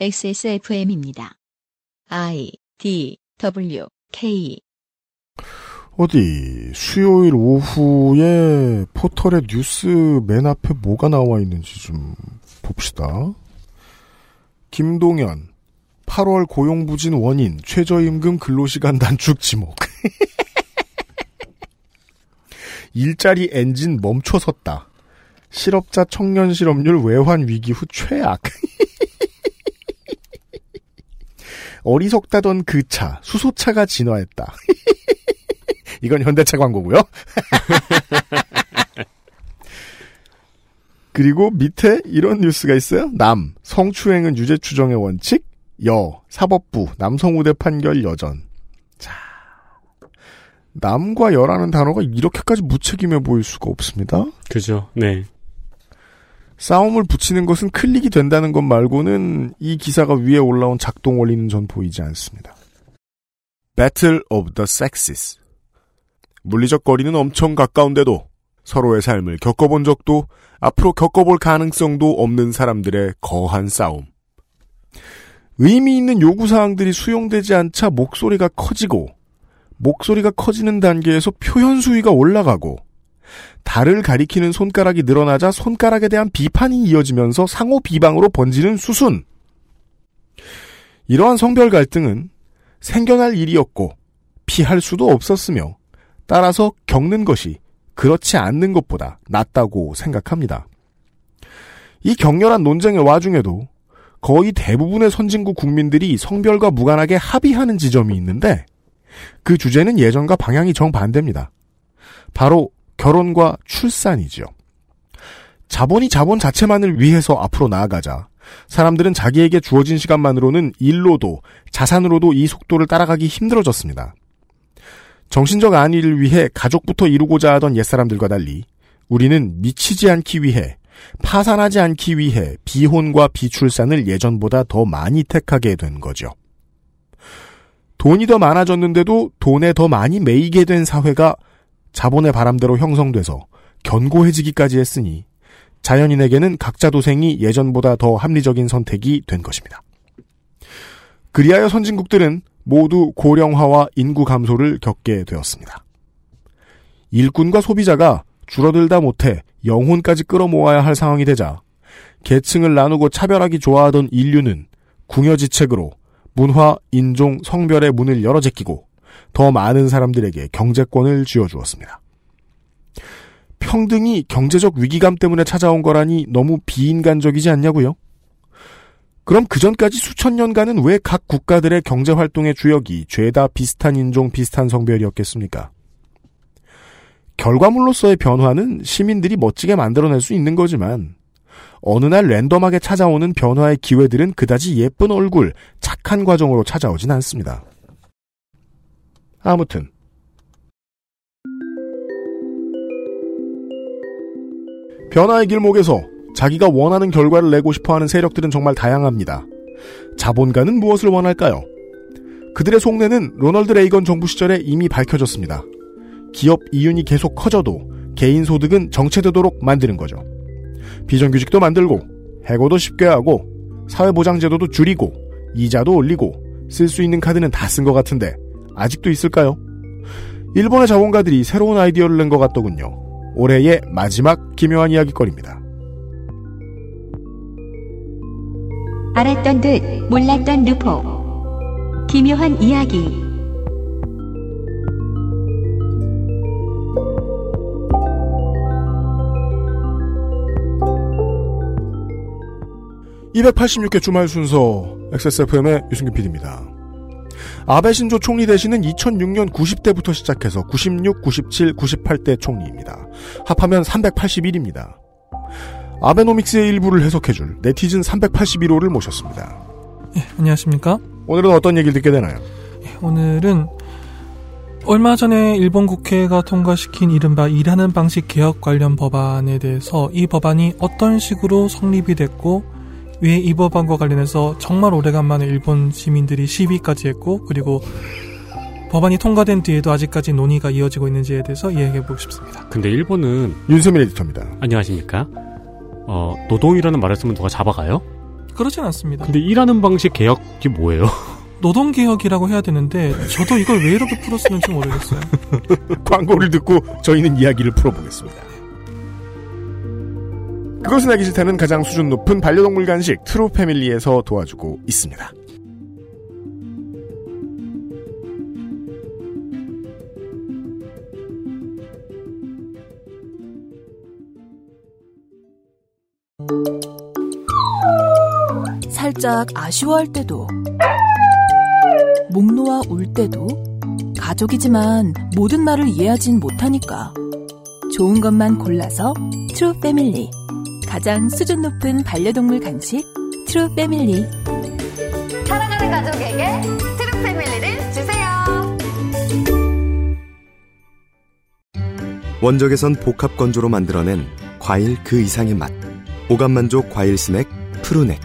XSFM입니다. I D W K 어디 수요일 오후에 포털의 뉴스 맨 앞에 뭐가 나와 있는지 좀 봅시다. 김동연 8월 고용부진 원인 최저임금 근로시간 단축 지목 일자리 엔진 멈춰섰다. 실업자 청년 실업률 외환 위기 후 최악. 어리석다던 그 차, 수소차가 진화했다. 이건 현대차 광고고요. 그리고 밑에 이런 뉴스가 있어요. 남, 성추행은 유죄 추정의 원칙. 여, 사법부, 남성 우대 판결 여전. 자, 남과 여라는 단어가 이렇게까지 무책임해 보일 수가 없습니다. 그죠. 네. 싸움을 붙이는 것은 클릭이 된다는 것 말고는 이 기사가 위에 올라온 작동 원리는 전 보이지 않습니다. Battle of the Sexes. 물리적 거리는 엄청 가까운데도 서로의 삶을 겪어본 적도 앞으로 겪어볼 가능성도 없는 사람들의 거한 싸움. 의미 있는 요구사항들이 수용되지 않자 목소리가 커지고 목소리가 커지는 단계에서 표현 수위가 올라가고 달을 가리키는 손가락이 늘어나자 손가락에 대한 비판이 이어지면서 상호 비방으로 번지는 수순. 이러한 성별 갈등은 생겨날 일이었고 피할 수도 없었으며 따라서 겪는 것이 그렇지 않는 것보다 낫다고 생각합니다. 이 격렬한 논쟁의 와중에도 거의 대부분의 선진국 국민들이 성별과 무관하게 합의하는 지점이 있는데 그 주제는 예전과 방향이 정반대입니다. 바로 결혼과 출산이죠. 자본이 자본 자체만을 위해서 앞으로 나아가자 사람들은 자기에게 주어진 시간만으로는 일로도 자산으로도 이 속도를 따라가기 힘들어졌습니다. 정신적 안위를 위해 가족부터 이루고자 하던 옛사람들과 달리 우리는 미치지 않기 위해 파산하지 않기 위해 비혼과 비출산을 예전보다 더 많이 택하게 된 거죠. 돈이 더 많아졌는데도 돈에 더 많이 매이게 된 사회가 자본의 바람대로 형성돼서 견고해지기까지 했으니 자연인에게는 각자 도생이 예전보다 더 합리적인 선택이 된 것입니다. 그리하여 선진국들은 모두 고령화와 인구 감소를 겪게 되었습니다. 일꾼과 소비자가 줄어들다 못해 영혼까지 끌어모아야 할 상황이 되자 계층을 나누고 차별하기 좋아하던 인류는 궁여지책으로 문화, 인종, 성별의 문을 열어 제끼고 더 많은 사람들에게 경제권을 쥐어주었습니다. 평등이 경제적 위기감 때문에 찾아온 거라니 너무 비인간적이지 않냐고요? 그럼 그전까지 수천 년간은 왜 각 국가들의 경제활동의 주역이 죄다 비슷한 인종, 비슷한 성별이었겠습니까? 결과물로서의 변화는 시민들이 멋지게 만들어낼 수 있는 거지만 어느 날 랜덤하게 찾아오는 변화의 기회들은 그다지 예쁜 얼굴, 착한 과정으로 찾아오진 않습니다. 아무튼 변화의 길목에서 자기가 원하는 결과를 내고 싶어하는 세력들은 정말 다양합니다. 자본가는 무엇을 원할까요? 그들의 속내는 로널드 레이건 정부 시절에 이미 밝혀졌습니다. 기업 이윤이 계속 커져도 개인 소득은 정체되도록 만드는 거죠. 비정규직도 만들고 해고도 쉽게 하고 사회보장제도도 줄이고 이자도 올리고 쓸 수 있는 카드는 다 쓴 것 같은데 아직도 있을까요? 일본의 자본가들이 새로운 아이디어를 낸 것 같더군요. 올해의 마지막 기묘한 이야기거리입니다. 알았던 듯 몰랐던 루포 기묘한 이야기 286회 주말 순서 XSFM의 유승균 PD입니다. 아베 신조 총리 대신은 2006년 90대부터 시작해서 96, 97, 98대 총리입니다. 합하면 381입니다. 아베노믹스의 일부를 해석해줄 네티즌 381호를 모셨습니다. 예, 안녕하십니까? 오늘은 어떤 얘기를 듣게 되나요? 예, 오늘은 얼마 전에 일본 국회가 통과시킨 이른바 일하는 방식 개혁 관련 법안에 대해서 이 법안이 어떤 식으로 성립이 됐고 왜이 법안과 관련해서 정말 오래간만에 일본 시민들이 시위까지 했고 그리고 법안이 통과된 뒤에도 아직까지 논의가 이어지고 있는지에 대해서 이야기해 보고 싶습니다. 근데 일본은 윤세민 에디터입니다. 안녕하십니까? 어, 노동이라는 말을 쓰면 누가 잡아가요? 그렇진 않습니다. 근데 일하는 방식 개혁이 뭐예요? 노동 개혁이라고 해야 되는데 저도 이걸 왜 이렇게 풀었는지 모르겠어요. 광고를 듣고 저희는 이야기를 풀어보겠습니다. 그것은 알기 싫다는 가장 수준 높은 반려동물 간식 트루 패밀리에서 도와주고 있습니다. 살짝 아쉬워할 때도 목 놓아 울 때도 가족이지만 모든 말을 이해하진 못하니까 좋은 것만 골라서 트루 패밀리 가장 수준 높은 반려동물 간식 트루 패밀리 사랑하는 가족에게 트루 패밀리를 주세요. 원적외선 복합 건조로 만들어낸 과일 그 이상의 맛. 오감 만족 과일 스낵 푸르넥.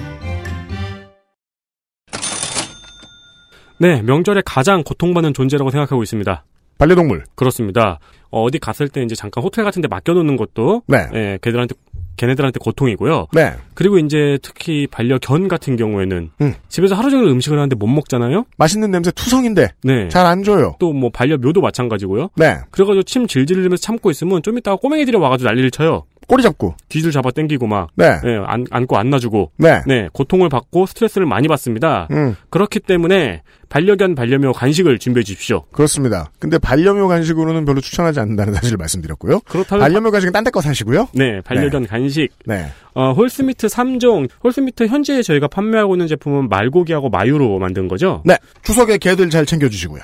네, 명절에 가장 고통받는 존재라고 생각하고 있습니다. 반려동물. 그렇습니다. 어, 디 갔을 때 이제 잠깐 호텔 같은 데 맡겨놓는 것도 네. 예, 걔들한테 걔네들한테 고통이고요. 네. 그리고 이제 특히 반려견 같은 경우에는 음. 집에서 하루 종일 음식을 하는데 못 먹잖아요. 맛있는 냄새 투성인데 네. 잘 안 줘요. 또 뭐 반려묘도 마찬가지고요. 네. 그래가지고 침 질질 흘리면서 참고 있으면 좀 이따가 꼬맹이들이 와가지고 난리를 쳐요. 꼬리 잡고. 뒤줄 잡아 당기고 막 네. 예, 안, 안고 안 놔주고 네. 네 고통을 받고 스트레스를 많이 받습니다. 음, 그렇기 때문에 반려견 반려묘 간식을 준비해 주십시오. 그렇습니다. 근데 반려묘 간식으로는 별로 추천하지 않는다는 사실을 말씀드렸고요. 그렇다면 반려묘 간식은 딴 데 거 사시고요. 네 반려견 간식 네. 어, 홀스미트 3종 홀스미트 현재 저희가 판매하고 있는 제품은 말고기하고 마유로 만든 거죠. 네. 추석에 개들 잘 챙겨 주시고요.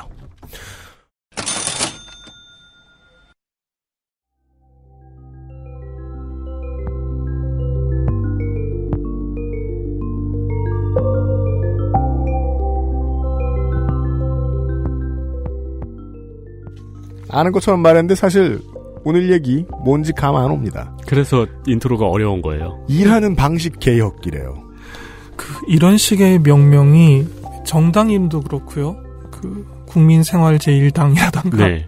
아는 것처럼 말했는데 사실 오늘 얘기 뭔지 감 안 옵니다. 그래서 인트로가 어려운 거예요. 일하는 방식 개혁이래요. 그 이런 식의 명명이 정당 이름도 그렇고요. 그 국민생활 제1당이라던가 네.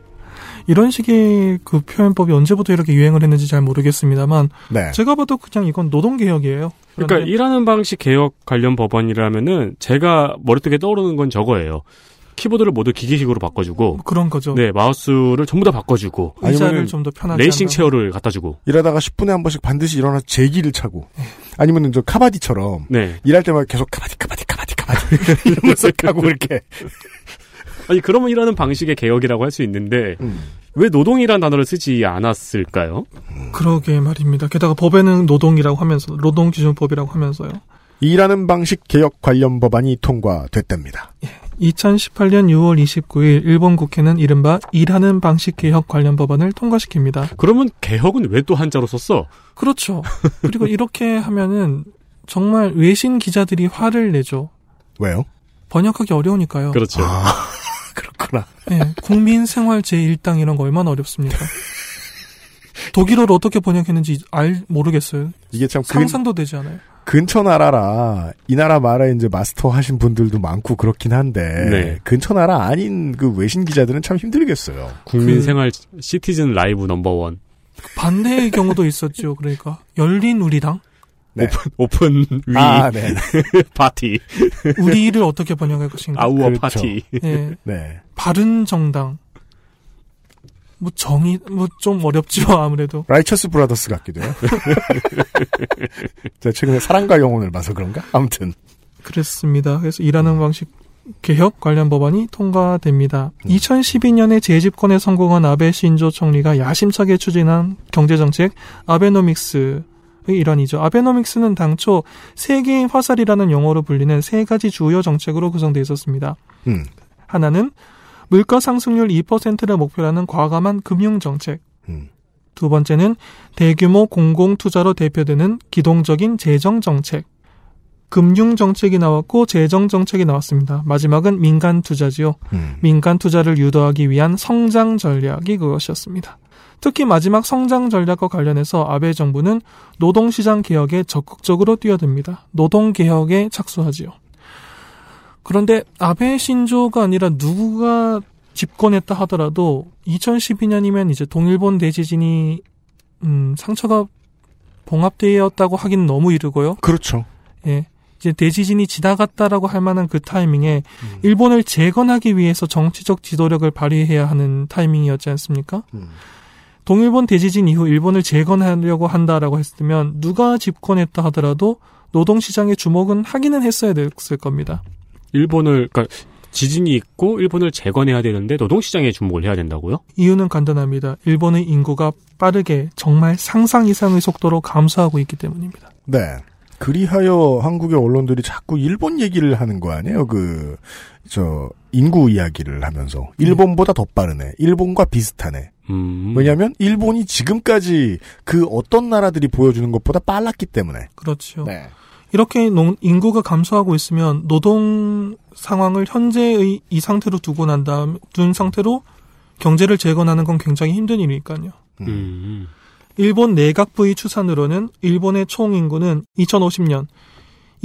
이런 식의 그 표현법이 언제부터 이렇게 유행을 했는지 잘 모르겠습니다만 네. 제가 봐도 그냥 이건 노동 개혁이에요. 그러니까 그런데 일하는 방식 개혁 관련 법안이라면은 제가 머릿속에 떠오르는 건 저거예요. 키보드를 모두 기계식으로 바꿔주고, 뭐 그런 거죠. 네 마우스를 전부 다 바꿔주고, 의자를 좀 더 편하게 racing. chair를 갖다주고, 일하다가 10분에 한 번씩 반드시 일어나 제기를 차고 아니면은 저 카바디처럼 네. 일할 때마다 계속 카바디 카바디 카바디 카바디 이러면서 가고 이렇게 아니 그러면 일하는 방식의 개혁이라고 할 수 있는데 음. 왜 노동이란 단어를 쓰지 않았을까요? 그러게 말입니다. 게다가 법에는 노동이라고 하면서 노동기준법이라고 하면서요. 일하는 방식 개혁 관련 법안이 통과됐답니다. 2018년 6월 29일 일본 국회는 이른바 일하는 방식 개혁 관련 법안을 통과시킵니다. 그러면 개혁은 왜 또 한자로 썼어? 그렇죠. 그리고 이렇게 하면은 정말 외신 기자들이 화를 내죠. 왜요? 번역하기 어려우니까요. 그렇죠. 아 그렇구나. 예, 국민 생활 제1당 이런 거 얼마나 어렵습니까? 독일어로 어떻게 번역했는지 알 모르겠어요. 이게 참 근, 상상도 되지 않아요. 근처 나라라 이 나라 말에 이제 마스터 하신 분들도 많고 그렇긴 한데 네. 근처 나라 아닌 그 외신 기자들은 참 힘들겠어요. 국민 그- 생활 citizen live number one 반대의 경우도 있었죠. 그러니까 열린 우리당, 네. open we 아, 네. 파티 우리를 어떻게 번역할 것인가. 아우어 그렇죠. 파티 예, 네. 바른 정당. 뭐 정의 뭐좀 어렵죠 아무래도. Righteous Brothers 같기도 해요. 제가 최근에 사랑과 영혼을 봐서 그런가? 아무튼. 그랬습니다. 그래서 일하는 방식 개혁 관련 법안이 통과됩니다. 2012년에 재집권에 성공한 아베 신조 총리가 야심차게 추진한 경제정책 아베노믹스 의 일환이죠. 아베노믹스는 당초 세 개의 화살이라는 용어로 불리는 세 가지 주요 정책으로 구성되어 있었습니다. 음. 하나는 물가 상승률 2%를 목표로 하는 과감한 금융 정책. 음. 두 번째는 대규모 공공 투자로 대표되는 기동적인 재정 정책. 금융 정책이 나왔고 재정 정책이 나왔습니다. 마지막은 민간 투자지요. 음. 민간 투자를 유도하기 위한 성장 전략이 그것이었습니다. 특히 마지막 성장 전략과 관련해서 아베 정부는 노동시장 개혁에 적극적으로 뛰어듭니다. 노동 개혁에 착수하지요. 그런데 아베 신조가 아니라 누구가 집권했다 하더라도 2012년이면 이제 동일본 대지진이 음, 상처가 봉합되었다고 하기는 너무 이르고요. 그렇죠. 예. 이제 대지진이 지나갔다라고 할 만한 그 타이밍에 일본을 재건하기 위해서 정치적 지도력을 발휘해야 하는 타이밍이었지 않습니까? 음. 동일본 대지진 이후 일본을 재건하려고 한다라고 했으면 누가 집권했다 하더라도 노동시장의 주목은 하기는 했어야 됐을 겁니다. 일본을 그러니까 지진이 있고 일본을 재건해야 되는데 노동시장에 주목을 해야 된다고요? 이유는 간단합니다. 일본의 인구가 빠르게 정말 상상 이상의 속도로 감소하고 있기 때문입니다. 네. 그리하여 한국의 언론들이 자꾸 일본 얘기를 하는 거 아니에요? 그, 저, 인구 이야기를 하면서. 일본보다 더 빠르네. 일본과 비슷하네. 음. 왜냐면, 하 일본이 지금까지 그 어떤 나라들이 보여주는 것보다 빨랐기 때문에. 그렇죠. 네. 이렇게 농- 인구가 감소하고 있으면 노동 상황을 현재의 이 상태로 두고 난 다음 둔 상태로 경제를 재건하는 건 굉장히 힘든 일이니까요. 음. 일본 내각부의 추산으로는 일본의 총 인구는 2050년,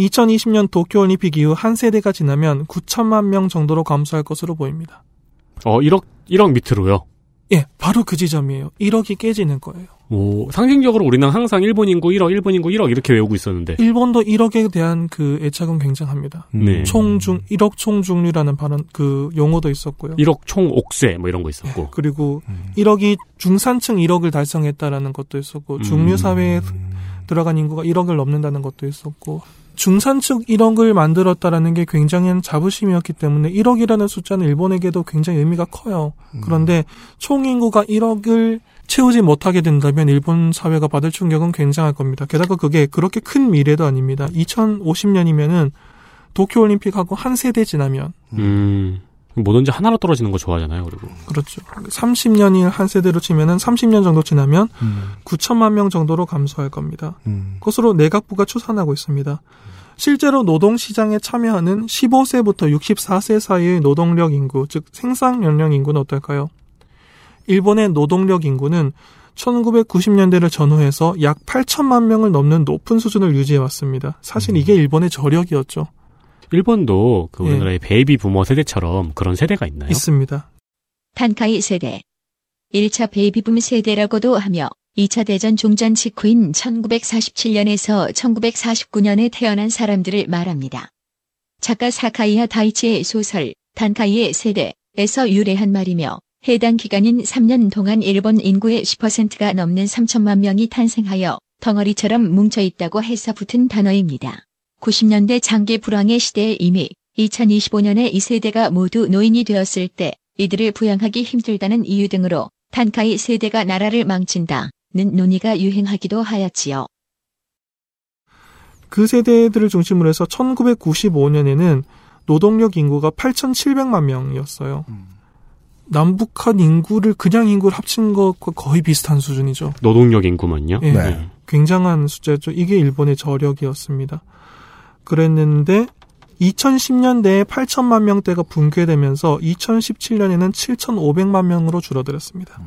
2020년 도쿄올림픽 이후 한 세대가 지나면 9천만 명 정도로 감소할 것으로 보입니다. 어 1억 1억 밑으로요. 예, 바로 그 지점이에요. 1억이 깨지는 거예요. 오 상징적으로 우리는 항상 일본 인구 1억, 일본 인구 1억 이렇게 외우고 있었는데. 일본도 1억에 대한 그 애착은 굉장합니다. 네. 총중 1억 총중률이라는 발언 그 용어도 있었고요. 1억 총 옥쇄 뭐 이런 거 있었고. 그리고 1억이 중산층 1억을 달성했다라는 것도 있었고 음. 중류 사회에 들어간 인구가 1억을 넘는다는 것도 있었고 중산층 1억을 만들었다라는 게 굉장한 자부심이었기 때문에 1억이라는 숫자는 일본에게도 굉장히 의미가 커요. 그런데 총 인구가 1억을 채우지 못하게 된다면 일본 사회가 받을 충격은 굉장할 겁니다. 게다가 그게 그렇게 큰 미래도 아닙니다. 2050년이면은 도쿄올림픽하고 한 세대 지나면 음. 뭐든지 하나로 떨어지는 거 좋아하잖아요. 그리고. 그렇죠. 30년이 한 세대로 치면은 30년 정도 지나면 9천만 명 정도로 감소할 겁니다. 음. 그것으로 내각부가 추산하고 있습니다. 실제로 노동시장에 참여하는 15세부터 64세 사이의 노동력 인구, 즉 생산 연령 인구는 어떨까요? 일본의 노동력 인구는 1990년대를 전후해서 약 8천만 명을 넘는 높은 수준을 유지해 왔습니다. 사실 이게 일본의 저력이었죠. 일본도 그 예. 우리나라의 베이비 부머 세대처럼 그런 세대가 있나요? 있습니다. 단카이 세대. 1차 베이비붐 세대라고도 하며 2차 대전 종전 직후인 1947년에서 1949년에 태어난 사람들을 말합니다. 작가 사카이야 다이치의 소설 단카이의 세대에서 유래한 말이며 해당 기간인 3년 동안 일본 인구의 10%가 넘는 3천만 명이 탄생하여 덩어리처럼 뭉쳐 있다고 해서 붙은 단어입니다. 90년대 장기 불황의 시대에 이미 2025년에 이 세대가 모두 노인이 되었을 때 이들을 부양하기 힘들다는 이유 등으로 탄카이 세대가 나라를 망친다는 논의가 유행하기도 하였지요. 그 세대들을 중심으로 해서 1995년에는 노동력 인구가 8,700만 명이었어요. 남북한 인구를 그냥 인구를 합친 것과 거의 비슷한 수준이죠. 노동력 인구만요. 예. 네. 굉장한 숫자죠. 이게 일본의 저력이었습니다. 그랬는데 2010년대에 8천만 명대가 붕괴되면서 2017년에는 7,500만 명으로 줄어들었습니다.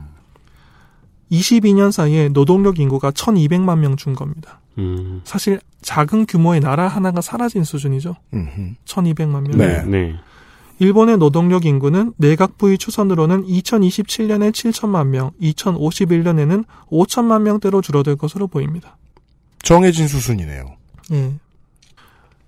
22년 사이에 노동력 인구가 1,200만 명 준 겁니다. 음. 사실 작은 규모의 나라 하나가 사라진 수준이죠. 음흠. 1,200만 명. 네. 네. 일본의 노동력 인구는 내각 부의 추산으로는 2027년에 7천만 명, 2051년에는 5천만 명대로 줄어들 것으로 보입니다. 정해진 수순이네요. 예.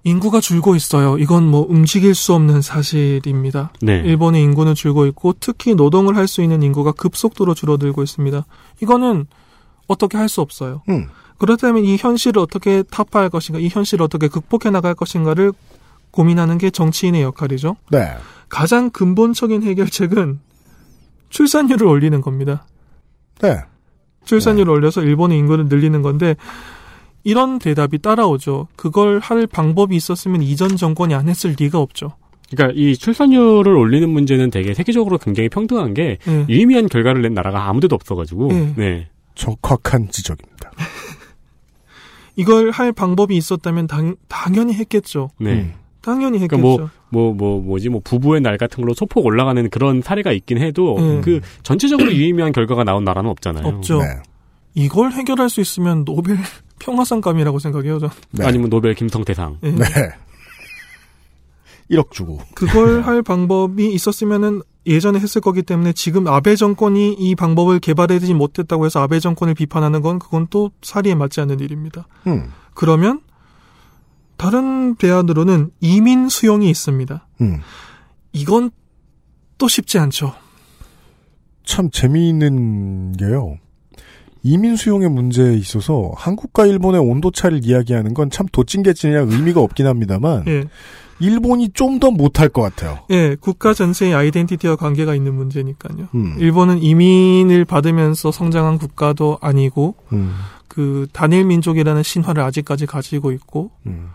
인구가 줄고 있어요. 이건 뭐 움직일 수 없는 사실입니다. 네. 일본의 인구는 줄고 있고 특히 노동을 할 수 있는 인구가 급속도로 줄어들고 있습니다. 이거는 어떻게 할 수 없어요. 음. 그렇다면 이 현실을 어떻게 타파할 것인가, 이 현실을 어떻게 극복해 나갈 것인가를 고민하는 게 정치인의 역할이죠. 네. 가장 근본적인 해결책은 출산율을 올리는 겁니다. 네. 출산율을 올려서 일본의 인구를 늘리는 건데 이런 대답이 따라오죠. 그걸 할 방법이 있었으면 이전 정권이 안 했을 리가 없죠. 그러니까 이 출산율을 올리는 문제는 되게 세계적으로 굉장히 평등한 게 예. 유의미한 결과를 낸 나라가 아무데도 없어가지고. 예. 네. 적확한 지적입니다. 이걸 할 방법이 있었다면 당, 당연히 했겠죠. 네. 음. 당연히 했겠죠. 그러니까 뭐, 뭐, 뭐지, 뭐, 부부의 날 같은 걸로 소폭 올라가는 그런 사례가 있긴 해도, 음. 그, 전체적으로 유의미한 결과가 나온 나라는 없잖아요. 없죠. 네. 이걸 해결할 수 있으면 노벨 평화상감이라고 생각해요. 저. 네. 아니면 노벨 김성태상. 예. 네. 1억 주고. 그걸 할 방법이 있었으면은 예전에 했을 거기 때문에 지금 아베 정권이 이 방법을 개발하지 못했다고 해서 아베 정권을 비판하는 건 그건 또 사리에 맞지 않는 일입니다. 음. 그러면 다른 대안으로는 이민 수용이 있습니다. 음. 이건 또 쉽지 않죠. 참 재미있는 게요. 이민 수용의 문제에 있어서 한국과 일본의 온도 차를 이야기하는 건 참 도찐개찐이라 의미가 없긴 합니다만 예. 일본이 좀 더 못할 것 같아요. 예, 국가 전체의 아이덴티티와 관계가 있는 문제니까요. 음. 일본은 이민을 받으면서 성장한 국가도 아니고 음. 그 단일 민족이라는 신화를 아직까지 가지고 있고 음.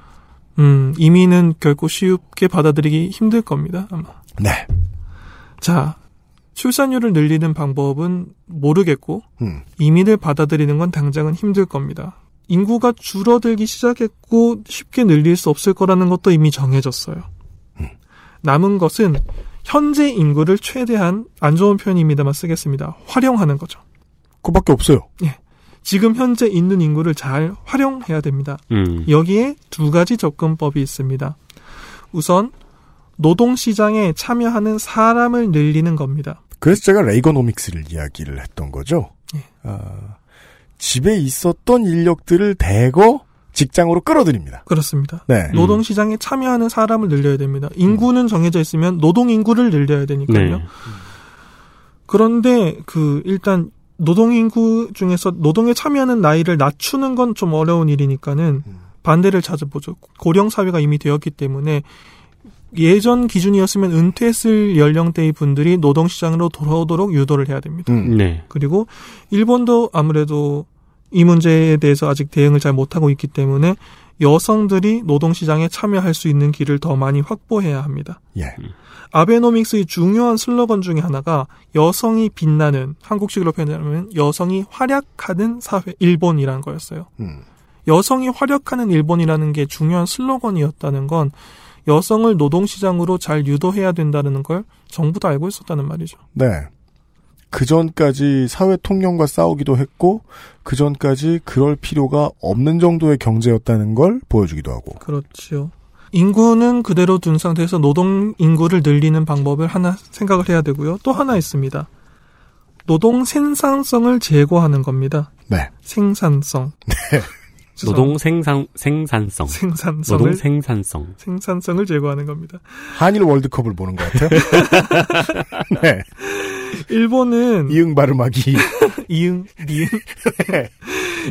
음, 이민은 결코 쉽게 받아들이기 힘들 겁니다. 아마. 네. 자, 출산율을 늘리는 방법은 모르겠고 음. 이민을 받아들이는 건 당장은 힘들 겁니다. 인구가 줄어들기 시작했고 쉽게 늘릴 수 없을 거라는 것도 이미 정해졌어요. 남은 것은 현재 인구를 최대한 안 좋은 표현입니다만 쓰겠습니다. 활용하는 거죠. 그밖에 없어요. 지금 현재 있는 인구를 잘 활용해야 됩니다. 음. 여기에 두 가지 접근법이 있습니다. 우선 노동 시장에 참여하는 사람을 늘리는 겁니다. 그래서 제가 레이거노믹스를 이야기를 했던 거죠. 예. 아, 집에 있었던 인력들을 대거 직장으로 끌어들입니다. 그렇습니다. 네. 노동 시장에 참여하는 사람을 늘려야 됩니다. 인구는 정해져 있으면 노동 인구를 늘려야 되니까요. 네. 그런데 그 일단 노동인구 중에서 노동에 참여하는 나이를 낮추는 건 좀 어려운 일이니까는 반대를 찾아보죠. 고령 사회가 이미 되었기 때문에 예전 기준이었으면 은퇴했을 연령대의 분들이 노동시장으로 돌아오도록 유도를 해야 됩니다. 음. 네. 그리고 일본도 아무래도 이 문제에 대해서 아직 대응을 잘 못하고 있기 때문에 여성들이 노동시장에 참여할 수 있는 길을 더 많이 확보해야 합니다. 예. 아베노믹스의 중요한 슬로건 중에 하나가 여성이 빛나는 한국식으로 표현하면 여성이 활약하는 사회 일본이라는 거였어요. 음. 여성이 활약하는 일본이라는 게 중요한 슬로건이었다는 건 여성을 노동시장으로 잘 유도해야 된다는 걸 정부도 알고 있었다는 말이죠. 네. 그 전까지 사회 통념과 싸우기도 했고, 그 전까지 그럴 필요가 없는 정도의 경제였다는 걸 보여주기도 하고. 그렇죠. 인구는 그대로 둔 상태에서 노동 인구를 늘리는 방법을 하나 생각을 해야 되고요. 또 하나 있습니다. 노동 생산성을 제고하는 겁니다. 네. 생산성. 노동 생산 생산성. 생산성을 노동 생산성. 생산성을 제고하는 겁니다. 한일 월드컵을 보는 것 같아요. 네. 일본은 이응 발음하기. 이응, 니응.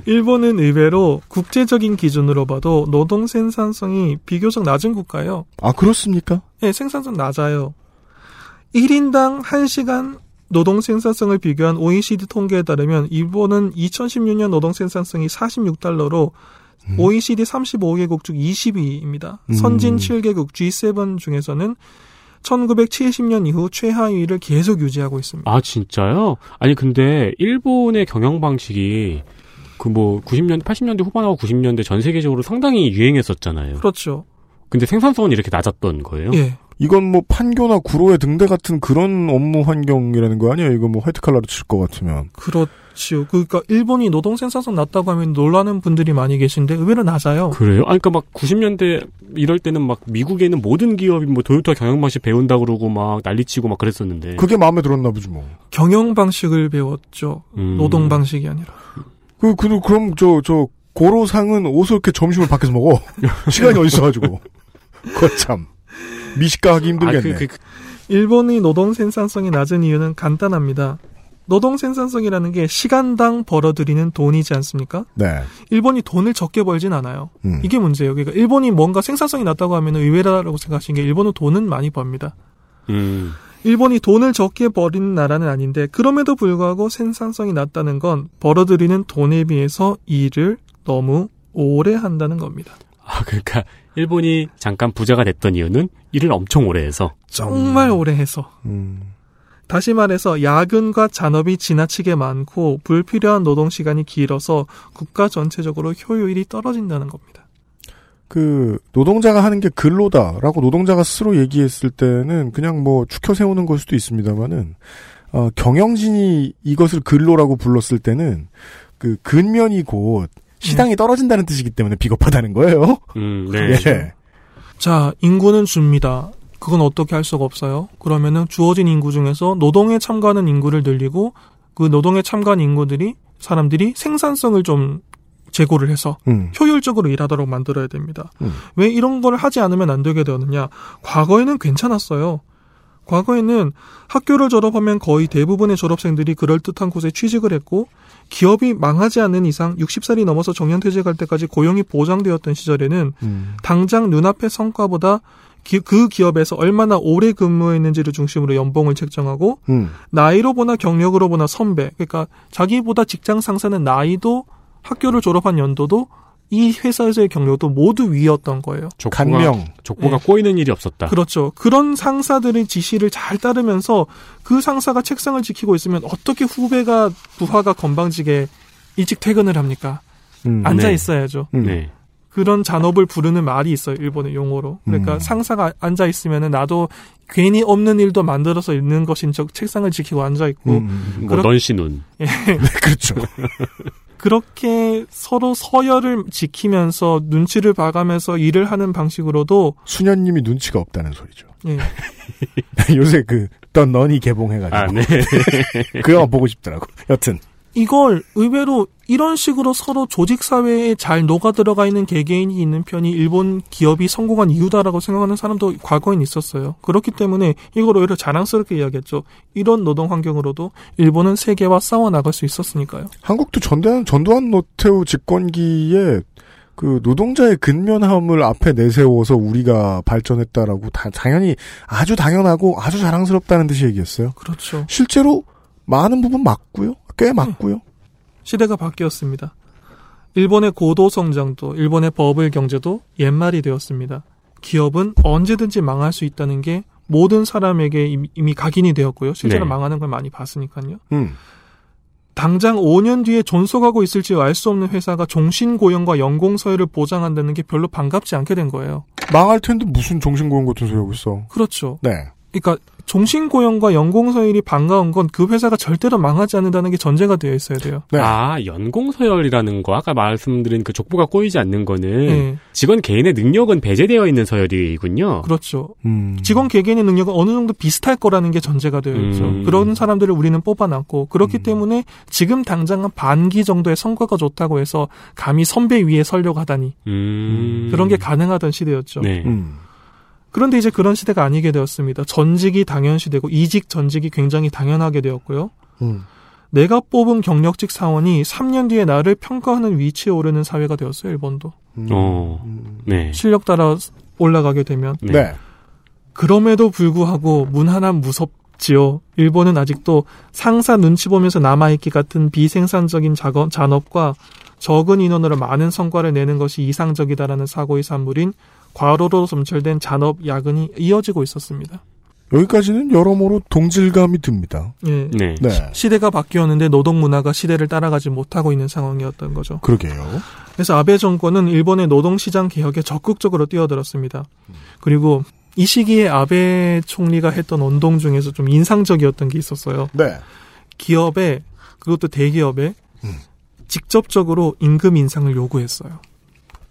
일본은 의외로 국제적인 기준으로 봐도 노동 생산성이 비교적 낮은 국가예요. 아, 그렇습니까? 네, 생산성 낮아요. 1인당 1시간 노동 생산성을 비교한 OECD 통계에 따르면 일본은 2016년 노동 생산성이 46달러로 OECD 35개국 중 20위입니다. 음. 선진 7개국 G7 중에서는 1970년 이후 최하위를 계속 유지하고 있습니다. 아 진짜요? 아니 근데 일본의 경영 방식이 그 뭐 90년 80년대 후반하고 90년대 전 세계적으로 상당히 유행했었잖아요. 그렇죠. 근데 생산성은 이렇게 낮았던 거예요. 예. 이건 뭐 판교나 구로의 등대 같은 그런 업무 환경이라는 거 아니에요? 이거 뭐 화이트 칼라로 칠 것 같으면. 그렇지요. 그러니까 일본이 노동 생산성 낮다고 하면 놀라는 분들이 많이 계신데 의외로 낮아요. 그래요? 아니, 그니까 막 90년대 이럴 때는 막 미국에 있는 모든 기업이 뭐 도요타 경영 방식 배운다 그러고 막 난리치고 막 그랬었는데. 그게 마음에 들었나 보지 뭐. 경영 방식을 배웠죠. 음. 노동 방식이 아니라. 그, 그, 그럼 저, 저, 고로상은 어서 이렇게 점심을 밖에서 먹어. 시간이 어딨어가지고. 그거 참. 미식가 하기 아, 힘들겠네. 그, 그, 그, 일본의 노동 생산성이 낮은 이유는 간단합니다. 노동 생산성이라는 게 시간당 벌어들이는 돈이지 않습니까? 네. 일본이 돈을 적게 벌진 않아요. 음. 이게 문제예요. 그러니까 일본이 뭔가 생산성이 낮다고 하면 의외라고 생각하시는 게 일본은 돈은 많이 법니다. 음. 일본이 돈을 적게 버리는 나라는 아닌데 그럼에도 불구하고 생산성이 낮다는 건 벌어들이는 돈에 비해서 일을 너무 오래 한다는 겁니다. 아, 그러니까 일본이 잠깐 부자가 됐던 이유는 일을 엄청 오래 해서. 정말 오래 해서. 음. 다시 말해서 야근과 잔업이 지나치게 많고 불필요한 노동 시간이 길어서 국가 전체적으로 효율이 떨어진다는 겁니다. 그, 노동자가 하는 게 근로다라고 노동자가 스스로 얘기했을 때는 그냥 뭐 축혀 세우는 걸 수도 있습니다만은, 어, 경영진이 이것을 근로라고 불렀을 때는 그 근면이 곧 시당이 떨어진다는 뜻이기 때문에 비겁하다는 거예요. 음, 네. 예. 자, 인구는 줍니다. 그건 어떻게 할 수가 없어요. 그러면은 주어진 인구 중에서 노동에 참가하는 인구를 늘리고 그 노동에 참가한 인구들이 사람들이 생산성을 좀 재고를 해서 음. 효율적으로 일하도록 만들어야 됩니다. 음. 왜 이런 걸 하지 않으면 안 되게 되었느냐? 과거에는 괜찮았어요. 과거에는 학교를 졸업하면 거의 대부분의 졸업생들이 그럴듯한 곳에 취직을 했고 기업이 망하지 않는 이상 60살이 넘어서 정년퇴직할 때까지 고용이 보장되었던 시절에는 음. 당장 눈앞의 성과보다 기- 그 기업에서 얼마나 오래 근무했는지를 중심으로 연봉을 책정하고 음. 나이로 보나 경력으로 보나 선배 그러니까 자기보다 직장 상사는 나이도 학교를 졸업한 연도도 이 회사에서의 경력도 모두 위였던 거예요. 족보가, 간명. 족보가 네. 꼬이는 일이 없었다. 그렇죠. 그런 상사들의 지시를 잘 따르면서 그 상사가 책상을 지키고 있으면 어떻게 후배가 부하가 건방지게 일찍 퇴근을 합니까? 음. 앉아 네. 있어야죠. 음. 네. 그런 잔업을 부르는 말이 있어요. 일본의 용어로. 그러니까 음. 상사가 앉아 있으면은 나도 괜히 없는 일도 만들어서 있는 것인 척 책상을 지키고 앉아 있고 음. 뭐 그렇- 넌씨 눈. 그렇죠. 그렇게 서로 서열을 지키면서 눈치를 봐가면서 일을 하는 방식으로도 수녀님이 눈치가 없다는 소리죠. 예, 요새 그, 던 너니 개봉해가지고. 아, 네. 그 영화 보고 싶더라고. 여튼. 이걸 의외로 이런 식으로 서로 조직 사회에 잘 녹아 들어가 있는 개개인이 있는 편이 일본 기업이 성공한 이유다라고 생각하는 사람도 과거엔 있었어요. 그렇기 때문에 이걸 오히려 자랑스럽게 이야기했죠. 이런 노동 환경으로도 일본은 세계와 싸워 나갈 수 있었으니까요. 한국도 전두환, 전두환 노태우 집권기에 그 노동자의 근면함을 앞에 내세워서 우리가 발전했다라고 다, 당연히 아주 당연하고 아주 자랑스럽다는 듯이 얘기했어요. 그렇죠. 실제로 많은 부분 맞고요. 꽤 맞고요. 시대가 바뀌었습니다. 일본의 고도 성장도 일본의 버블 경제도 옛말이 되었습니다. 기업은 언제든지 망할 수 있다는 게 모든 사람에게 이미- 이미 각인이 되었고요. 실제로 네. 망하는 걸 많이 봤으니까요. 음. 당장 5년 뒤에 존속하고 있을지 알 수 없는 회사가 종신 고용과 연공 서열을 보장한다는 게 별로 반갑지 않게 된 거예요. 망할 텐데 무슨 정신고용 같은 소리 하고 있어. 그렇죠. 네. 그러니까 종신 고용과 연공 서열이 반가운 건 그 회사가 절대로 망하지 않는다는 게 전제가 되어 있어야 돼요. 네. 아, 연공서열이라는 거, 아까 말씀드린 그 족보가 꼬이지 않는 거는 네, 직원 개인의 능력은 배제되어 있는 서열이군요. 그렇죠. 음. 직원 개개인의 능력은 어느 정도 비슷할 거라는 게 전제가 되어 있죠. 음. 그런 사람들을 우리는 뽑아놨고 그렇기 음. 때문에 지금 당장은 반기 정도의 성과가 좋다고 해서 감히 선배 위에 서려고 하다니 음. 그런 게 가능하던 시대였죠. 네. 음. 그런데 이제 그런 시대가 아니게 되었습니다. 전직이 당연시되고 이직 전직이 굉장히 당연하게 되었고요. 음. 내가 뽑은 경력직 사원이 3년 뒤에 나를 평가하는 위치에 오르는 사회가 되었어요. 일본도 음. 어. 음. 네. 실력 따라 올라가게 되면 네. 네. 그럼에도 불구하고 문화난 무섭지요. 일본은 아직도 상사 눈치 보면서 남아있기 같은 비생산적인 작업, 잔업과 적은 인원으로 많은 성과를 내는 것이 이상적이다라는 사고의 산물인 과로로 점철된 잔업 야근이 이어지고 있었습니다. 여기까지는 여러모로 동질감이 듭니다. 예. 네. 네. 시대가 바뀌었는데 노동 문화가 시대를 따라가지 못하고 있는 상황이었던 거죠. 그러게요. 그래서 아베 정권은 일본의 노동 시장 개혁에 적극적으로 뛰어들었습니다. 그리고 이 시기에 아베 총리가 했던 운동 중에서 좀 인상적이었던 게 있었어요. 네. 기업에 그것도 대기업에 음. 직접적으로 임금 인상을 요구했어요.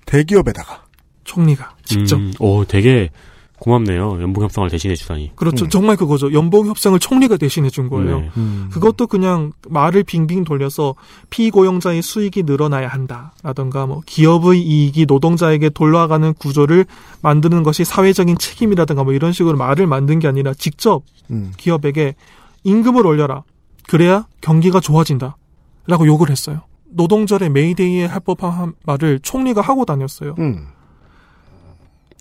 대기업에다가. 총리가 직접. 음, 오, 되게 고맙네요. 연봉 협상을 대신해 주다니. 그렇죠. 음. 정말 그거죠. 연봉 협상을 총리가 대신해 준 거예요. 네. 음. 그것도 그냥 말을 빙빙 돌려서 피고용자의 수익이 늘어나야 한다라던가 뭐 기업의 이익이 노동자에게 돌아가는 구조를 만드는 것이 사회적인 책임이라든가 뭐 이런 식으로 말을 만든 게 아니라 직접 음. 기업에게 임금을 올려라. 그래야 경기가 좋아진다. 라고 욕을 했어요. 노동절에 메이데이에 할 법한 말을 총리가 하고 다녔어요.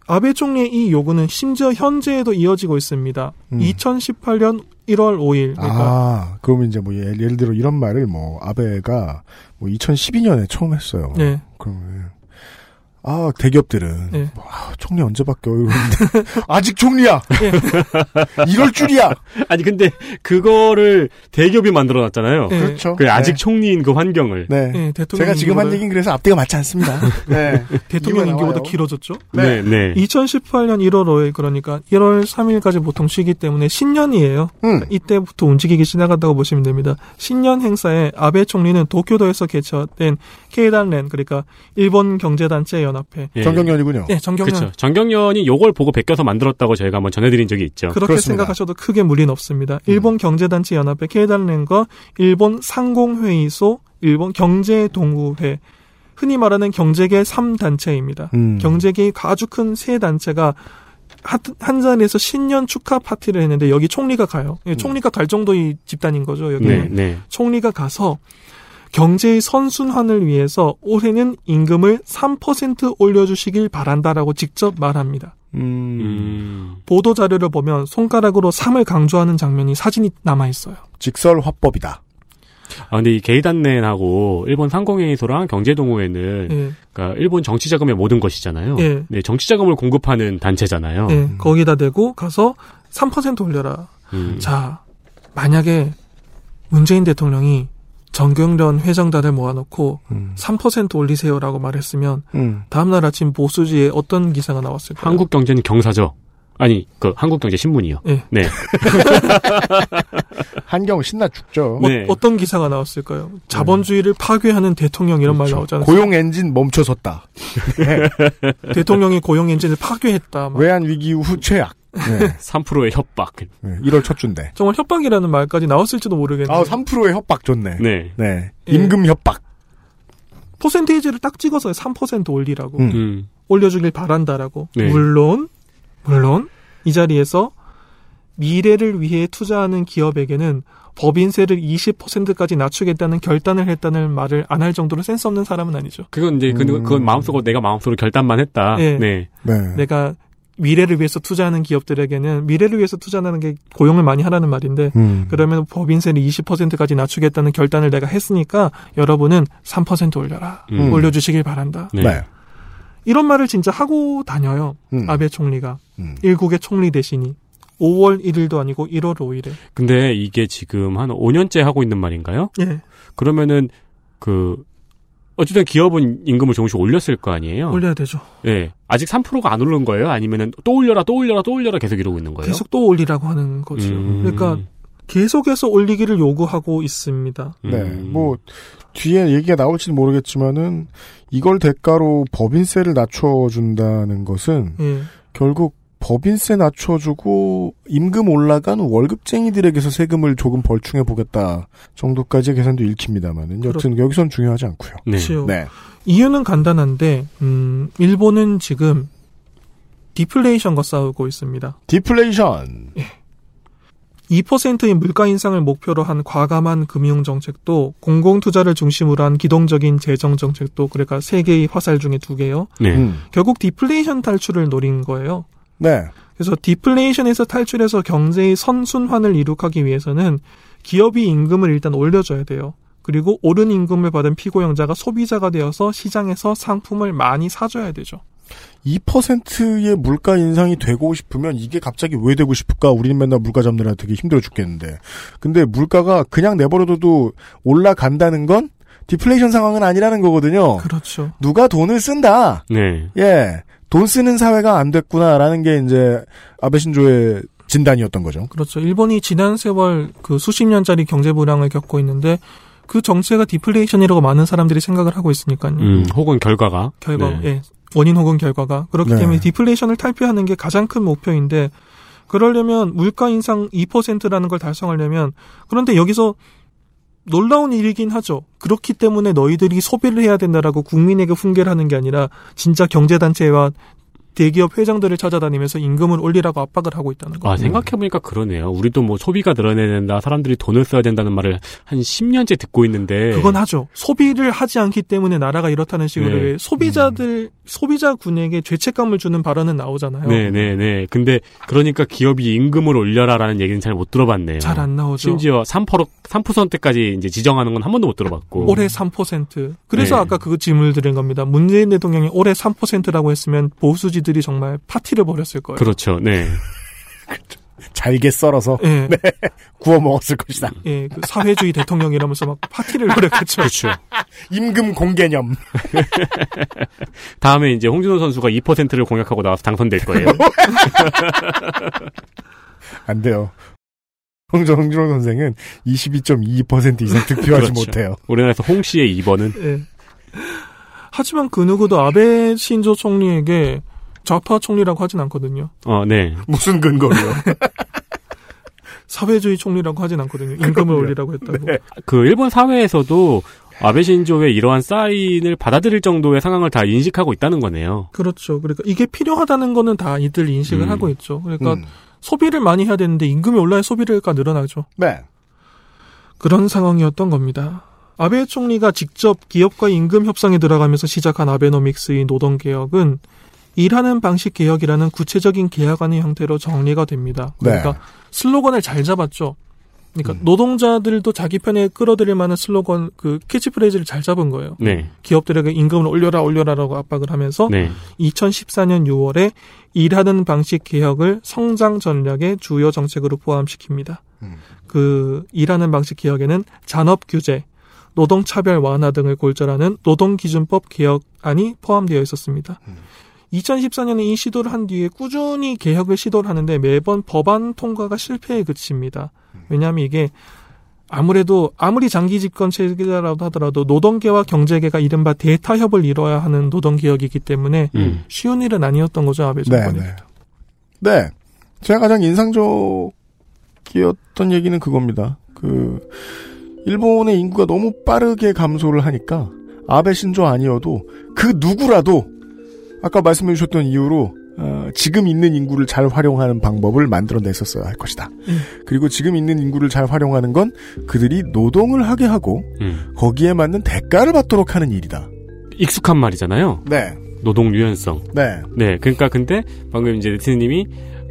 음. 아베 총리의 이 요구는 심지어 현재에도 이어지고 있습니다. 음. 2018년 1월 5일. 그러니까 아, 그러면 이제 뭐 예- 예를 들어 이런 말을 뭐 아베가 뭐 2012년에 처음 했어요. 네. 그러면 아 대기업들은 네. 뭐, 아, 총리 언제 바뀌어 이러는데 아직 총리야. 네. 이럴 줄이야. 아니, 근데 그거를 대기업이 만들어 놨잖아요. 네. 그렇죠. 그 아직 네. 총리인 그 환경을. 네. 네, 대통령 제가 지금 한 얘기는 그래서 앞뒤가 맞지 않습니다. 네. 대통령 임기보다. 길어졌죠. 네, 네. 2018년 1월 5일 그러니까 1월 3일까지 보통 쉬기 때문에 신년이에요. 음. 이때부터 움직이기 시작한다고 보시면 됩니다. 신년 행사에 아베 총리는 도쿄도에서 개최된 케이단렌 그러니까 일본 경제단체 연합 회 예. 정경련이군요. 네, 정경련 그렇죠. 정경련이 요걸 보고 베껴서 만들었다고 저희가 한번 전해드린 적이 있죠. 그렇게 그렇습니다. 생각하셔도 크게 무리는 없습니다. 일본 경제단체 연합회 케이단렌과 일본 상공회의소, 일본 경제동우회 흔히 말하는 경제계 3단체입니다. 음. 경제계의 아주 큰 세 단체가 한, 한 자리에서 신년 축하 파티를 했는데 여기 총리가 가요. 예, 총리가 갈 정도의 집단인 거죠. 여기 네, 네. 총리가 가서 경제의 선순환을 위해서 올해는 임금을 3% 올려주시길 바란다라고 직접 말합니다. 음. 음. 보도 자료를 보면 손가락으로 3을 강조하는 장면이 사진이 남아 있어요. 직설 화법이다. 아, 근데 이 게이단넨하고 일본 상공회의소랑 경제동호회는 예, 그러니까 일본 정치 자금의 모든 것이잖아요. 예. 네, 정치 자금을 공급하는 단체잖아요. 예, 거기다 대고 가서 3% 올려라. 음. 자, 만약에 문재인 대통령이 정경련 회장단을 모아놓고 음. 3% 올리세요라고 말했으면 음. 다음날 아침 보수지에 어떤 기사가 나왔을까요? 한국 경제는 경사죠. 아니, 그 한국 경제 신문이요. 예. 네. 한경 신나 죽죠. 어, 네. 어 떤 기사가 나왔을까요? 자본주의를 파괴하는 대통령 이런 말 나오잖아요. 그렇죠. 고용 엔진 멈춰섰다. 대통령이 고용 엔진을 파괴했다. 막. 외환 위기 후 최악. 네. 3%의 협박. 네. 1월 첫 주인데. 정말 협박이라는 말까지 나왔을지도 모르겠네요. 아, 3%의 협박 좋네. 네. 네. 예. 임금 협박. 퍼센테이지를 딱 찍어서 3% 올리라고 음. 음. 올려주길 바란다라고. 네. 물론 물론 이 자리에서 미래를 위해 투자하는 기업에게는 법인세를 20%까지 낮추겠다는 결단을 했다는 말을 안 할 정도로 센스 없는 사람은 아니죠. 그건 이제 그 음. 그건 마음속으로 내가 마음속으로 결단만 했다. 예. 네. 네. 내가 미래를 위해서 투자하는 기업들에게는 미래를 위해서 투자하는 게 고용을 많이 하라는 말인데 음. 그러면 법인세를 20%까지 낮추겠다는 결단을 내가 했으니까 여러분은 3% 올려라. 음. 올려주시길 바란다. 네. 네. 이런 말을 진짜 하고 다녀요. 음. 아베 총리가. 음. 일국의 총리 대신이. 5월 1일도 아니고 1월 5일에. 근데 이게 지금 한 5년째 하고 있는 말인가요? 예. 그러면은 그 어쨌든 기업은 임금을 조금씩 올렸을 거 아니에요. 올려야 되죠. 예. 아직 3%가 안 오른 거예요? 아니면은 또 올려라, 또 올려라, 또 올려라 계속 이러고 있는 거예요? 계속 또 올리라고 하는 거죠. 음. 그러니까 계속해서 올리기를 요구하고 있습니다. 음. 네. 뭐, 뒤에 얘기가 나올지는 모르겠지만은, 이걸 대가로 법인세를 낮춰준다는 것은, 예. 결국 법인세 낮춰주고, 임금 올라간 월급쟁이들에게서 세금을 조금 벌충해 보겠다 정도까지의 계산도 읽힙니다만은, 여튼 여기선 중요하지 않고요. 네. 네. 이유는 간단한데, 음, 일본은 지금 디플레이션과 싸우고 있습니다. 디플레이션. 2%의 물가 인상을 목표로 한 과감한 금융 정책도 공공 투자를 중심으로 한 기동적인 재정 정책도 그러니까 세 개의 화살 중에 두 개요. 네. 음. 결국 디플레이션 탈출을 노린 거예요. 네. 그래서 디플레이션에서 탈출해서 경제의 선순환을 이룩하기 위해서는 기업이 임금을 일단 올려줘야 돼요. 그리고 오른 임금을 받은 피고용자가 소비자가 되어서 시장에서 상품을 많이 사줘야 되죠. 2%의 물가 인상이 되고 싶으면 이게 갑자기 왜 되고 싶을까? 우리는 맨날 물가 잡느라 되게 힘들어 죽겠는데. 근데 물가가 그냥 내버려둬도 올라간다는 건 디플레이션 상황은 아니라는 거거든요. 그렇죠. 누가 돈을 쓴다. 네. 예. 돈 쓰는 사회가 안 됐구나라는 게 이제 아베 신조의 진단이었던 거죠. 그렇죠. 일본이 지난 세월 그 수십 년짜리 경제 불황을 겪고 있는데 그 정체가 디플레이션이라고 많은 사람들이 생각을 하고 있으니까요. 음, 혹은 결과가. 결과, 네. 예. 원인 혹은 결과가. 그렇기 네. 때문에 디플레이션을 탈피하는 게 가장 큰 목표인데, 그러려면 물가 인상 2%라는 걸 달성하려면, 그런데 여기서 놀라운 일이긴 하죠. 그렇기 때문에 너희들이 소비를 해야 된다라고 국민에게 훈계를 하는 게 아니라, 진짜 경제단체와 대기업 회장들을 찾아다니면서 임금을 올리라고 압박을 하고 있다는 거. 아, 생각해보니까 그러네요. 우리도 뭐 소비가 늘어내야 된다, 사람들이 돈을 써야 된다는 말을 한 10년째 듣고 있는데. 그건 하죠. 소비를 하지 않기 때문에 나라가 이렇다는 식으로 네. 왜 소비자들 소비자군에게 죄책감을 주는 발언은 나오잖아요. 네네네. 근데, 그러니까 기업이 임금을 올려라라는 얘기는 잘 못 들어봤네요. 잘 안 나오죠. 심지어 3%, 3%까지 이제 지정하는 건 한 번도 못 들어봤고. 올해 3%. 그래서 네. 아까 그 질문을 드린 겁니다. 문재인 대통령이 올해 3%라고 했으면 보수지 들이 정말 파티를 벌였을 거예요. 그렇죠. 네. 잘게 썰어서 예, 구워 먹었을 것이다. 예, 그 사회주의 대통령이라면서 막 파티를 벌였겠죠. 그렇죠. 임금 공개념. 다음에 이제 홍준호 선수가 2%를 공약하고 나와서 당선될 거예요. 안 돼요. 홍준, 홍준호 선생은 22.2% 이상 득표하지 그렇죠. 못해요. 우리나라에서 홍 씨의 2번은 예. 하지만 그 누구도 아베 신조 총리에게 좌파 총리라고 하진 않거든요. 어, 네. 무슨 근거로요? 사회주의 총리라고 하진 않거든요. 임금을 올리라고 했다고. 그 일본 사회에서도 아베 신조의 이러한 사인을 받아들일 정도의 상황을 다 인식하고 있다는 거네요. 그렇죠. 그러니까 이게 필요하다는 거는 다 이들 인식을 음. 하고 있죠. 그러니까 음. 소비를 많이 해야 되는데 임금이 올라야 소비가 늘어나죠. 네. 그런 상황이었던 겁니다. 아베 총리가 직접 기업과 임금 협상에 들어가면서 시작한 아베노믹스의 노동 개혁은 일하는 방식 개혁이라는 구체적인 개혁안의 형태로 정리가 됩니다. 그러니까 네. 슬로건을 잘 잡았죠. 그러니까 음. 노동자들도 자기 편에 끌어들일 만한 슬로건 그 캐치프레이즈를 잘 잡은 거예요. 네. 기업들에게 임금을 올려라 올려라라고 압박을 하면서 네. 2014년 6월에 일하는 방식 개혁을 성장 전략의 주요 정책으로 포함시킵니다. 음. 그 일하는 방식 개혁에는 잔업 규제, 노동 차별 완화 등을 골절하는 노동 기준법 개혁안이 포함되어 있었습니다. 2014년에 이 시도를 한 뒤에 꾸준히 개혁을 시도를 하는데 매번 법안 통과가 실패에 그칩니다. 왜냐하면 이게 아무래도 아무리 장기 집권 체제라고 하더라도 노동계와 경제계가 이른바 대타협을 이뤄야 하는 노동 개혁이기 때문에 음. 쉬운 일은 아니었던 거죠 아베 네, 정권이. 네. 네. 제가 가장 인상적이었던 얘기는 그겁니다. 그, 일본의 인구가 너무 빠르게 감소를 하니까, 아베 신조 아니어도 그 누구라도, 아까 말씀해 주셨던 이유로, 어, 지금 있는 인구를 잘 활용하는 방법을 만들어냈었어야 할 것이다. 음. 그리고 지금 있는 인구를 잘 활용하는 건 그들이 노동을 하게 하고, 음. 거기에 맞는 대가를 받도록 하는 일이다. 익숙한 말이잖아요. 네. 노동 유연성. 네. 네. 그러니까 근데 방금 이제 네티즌님이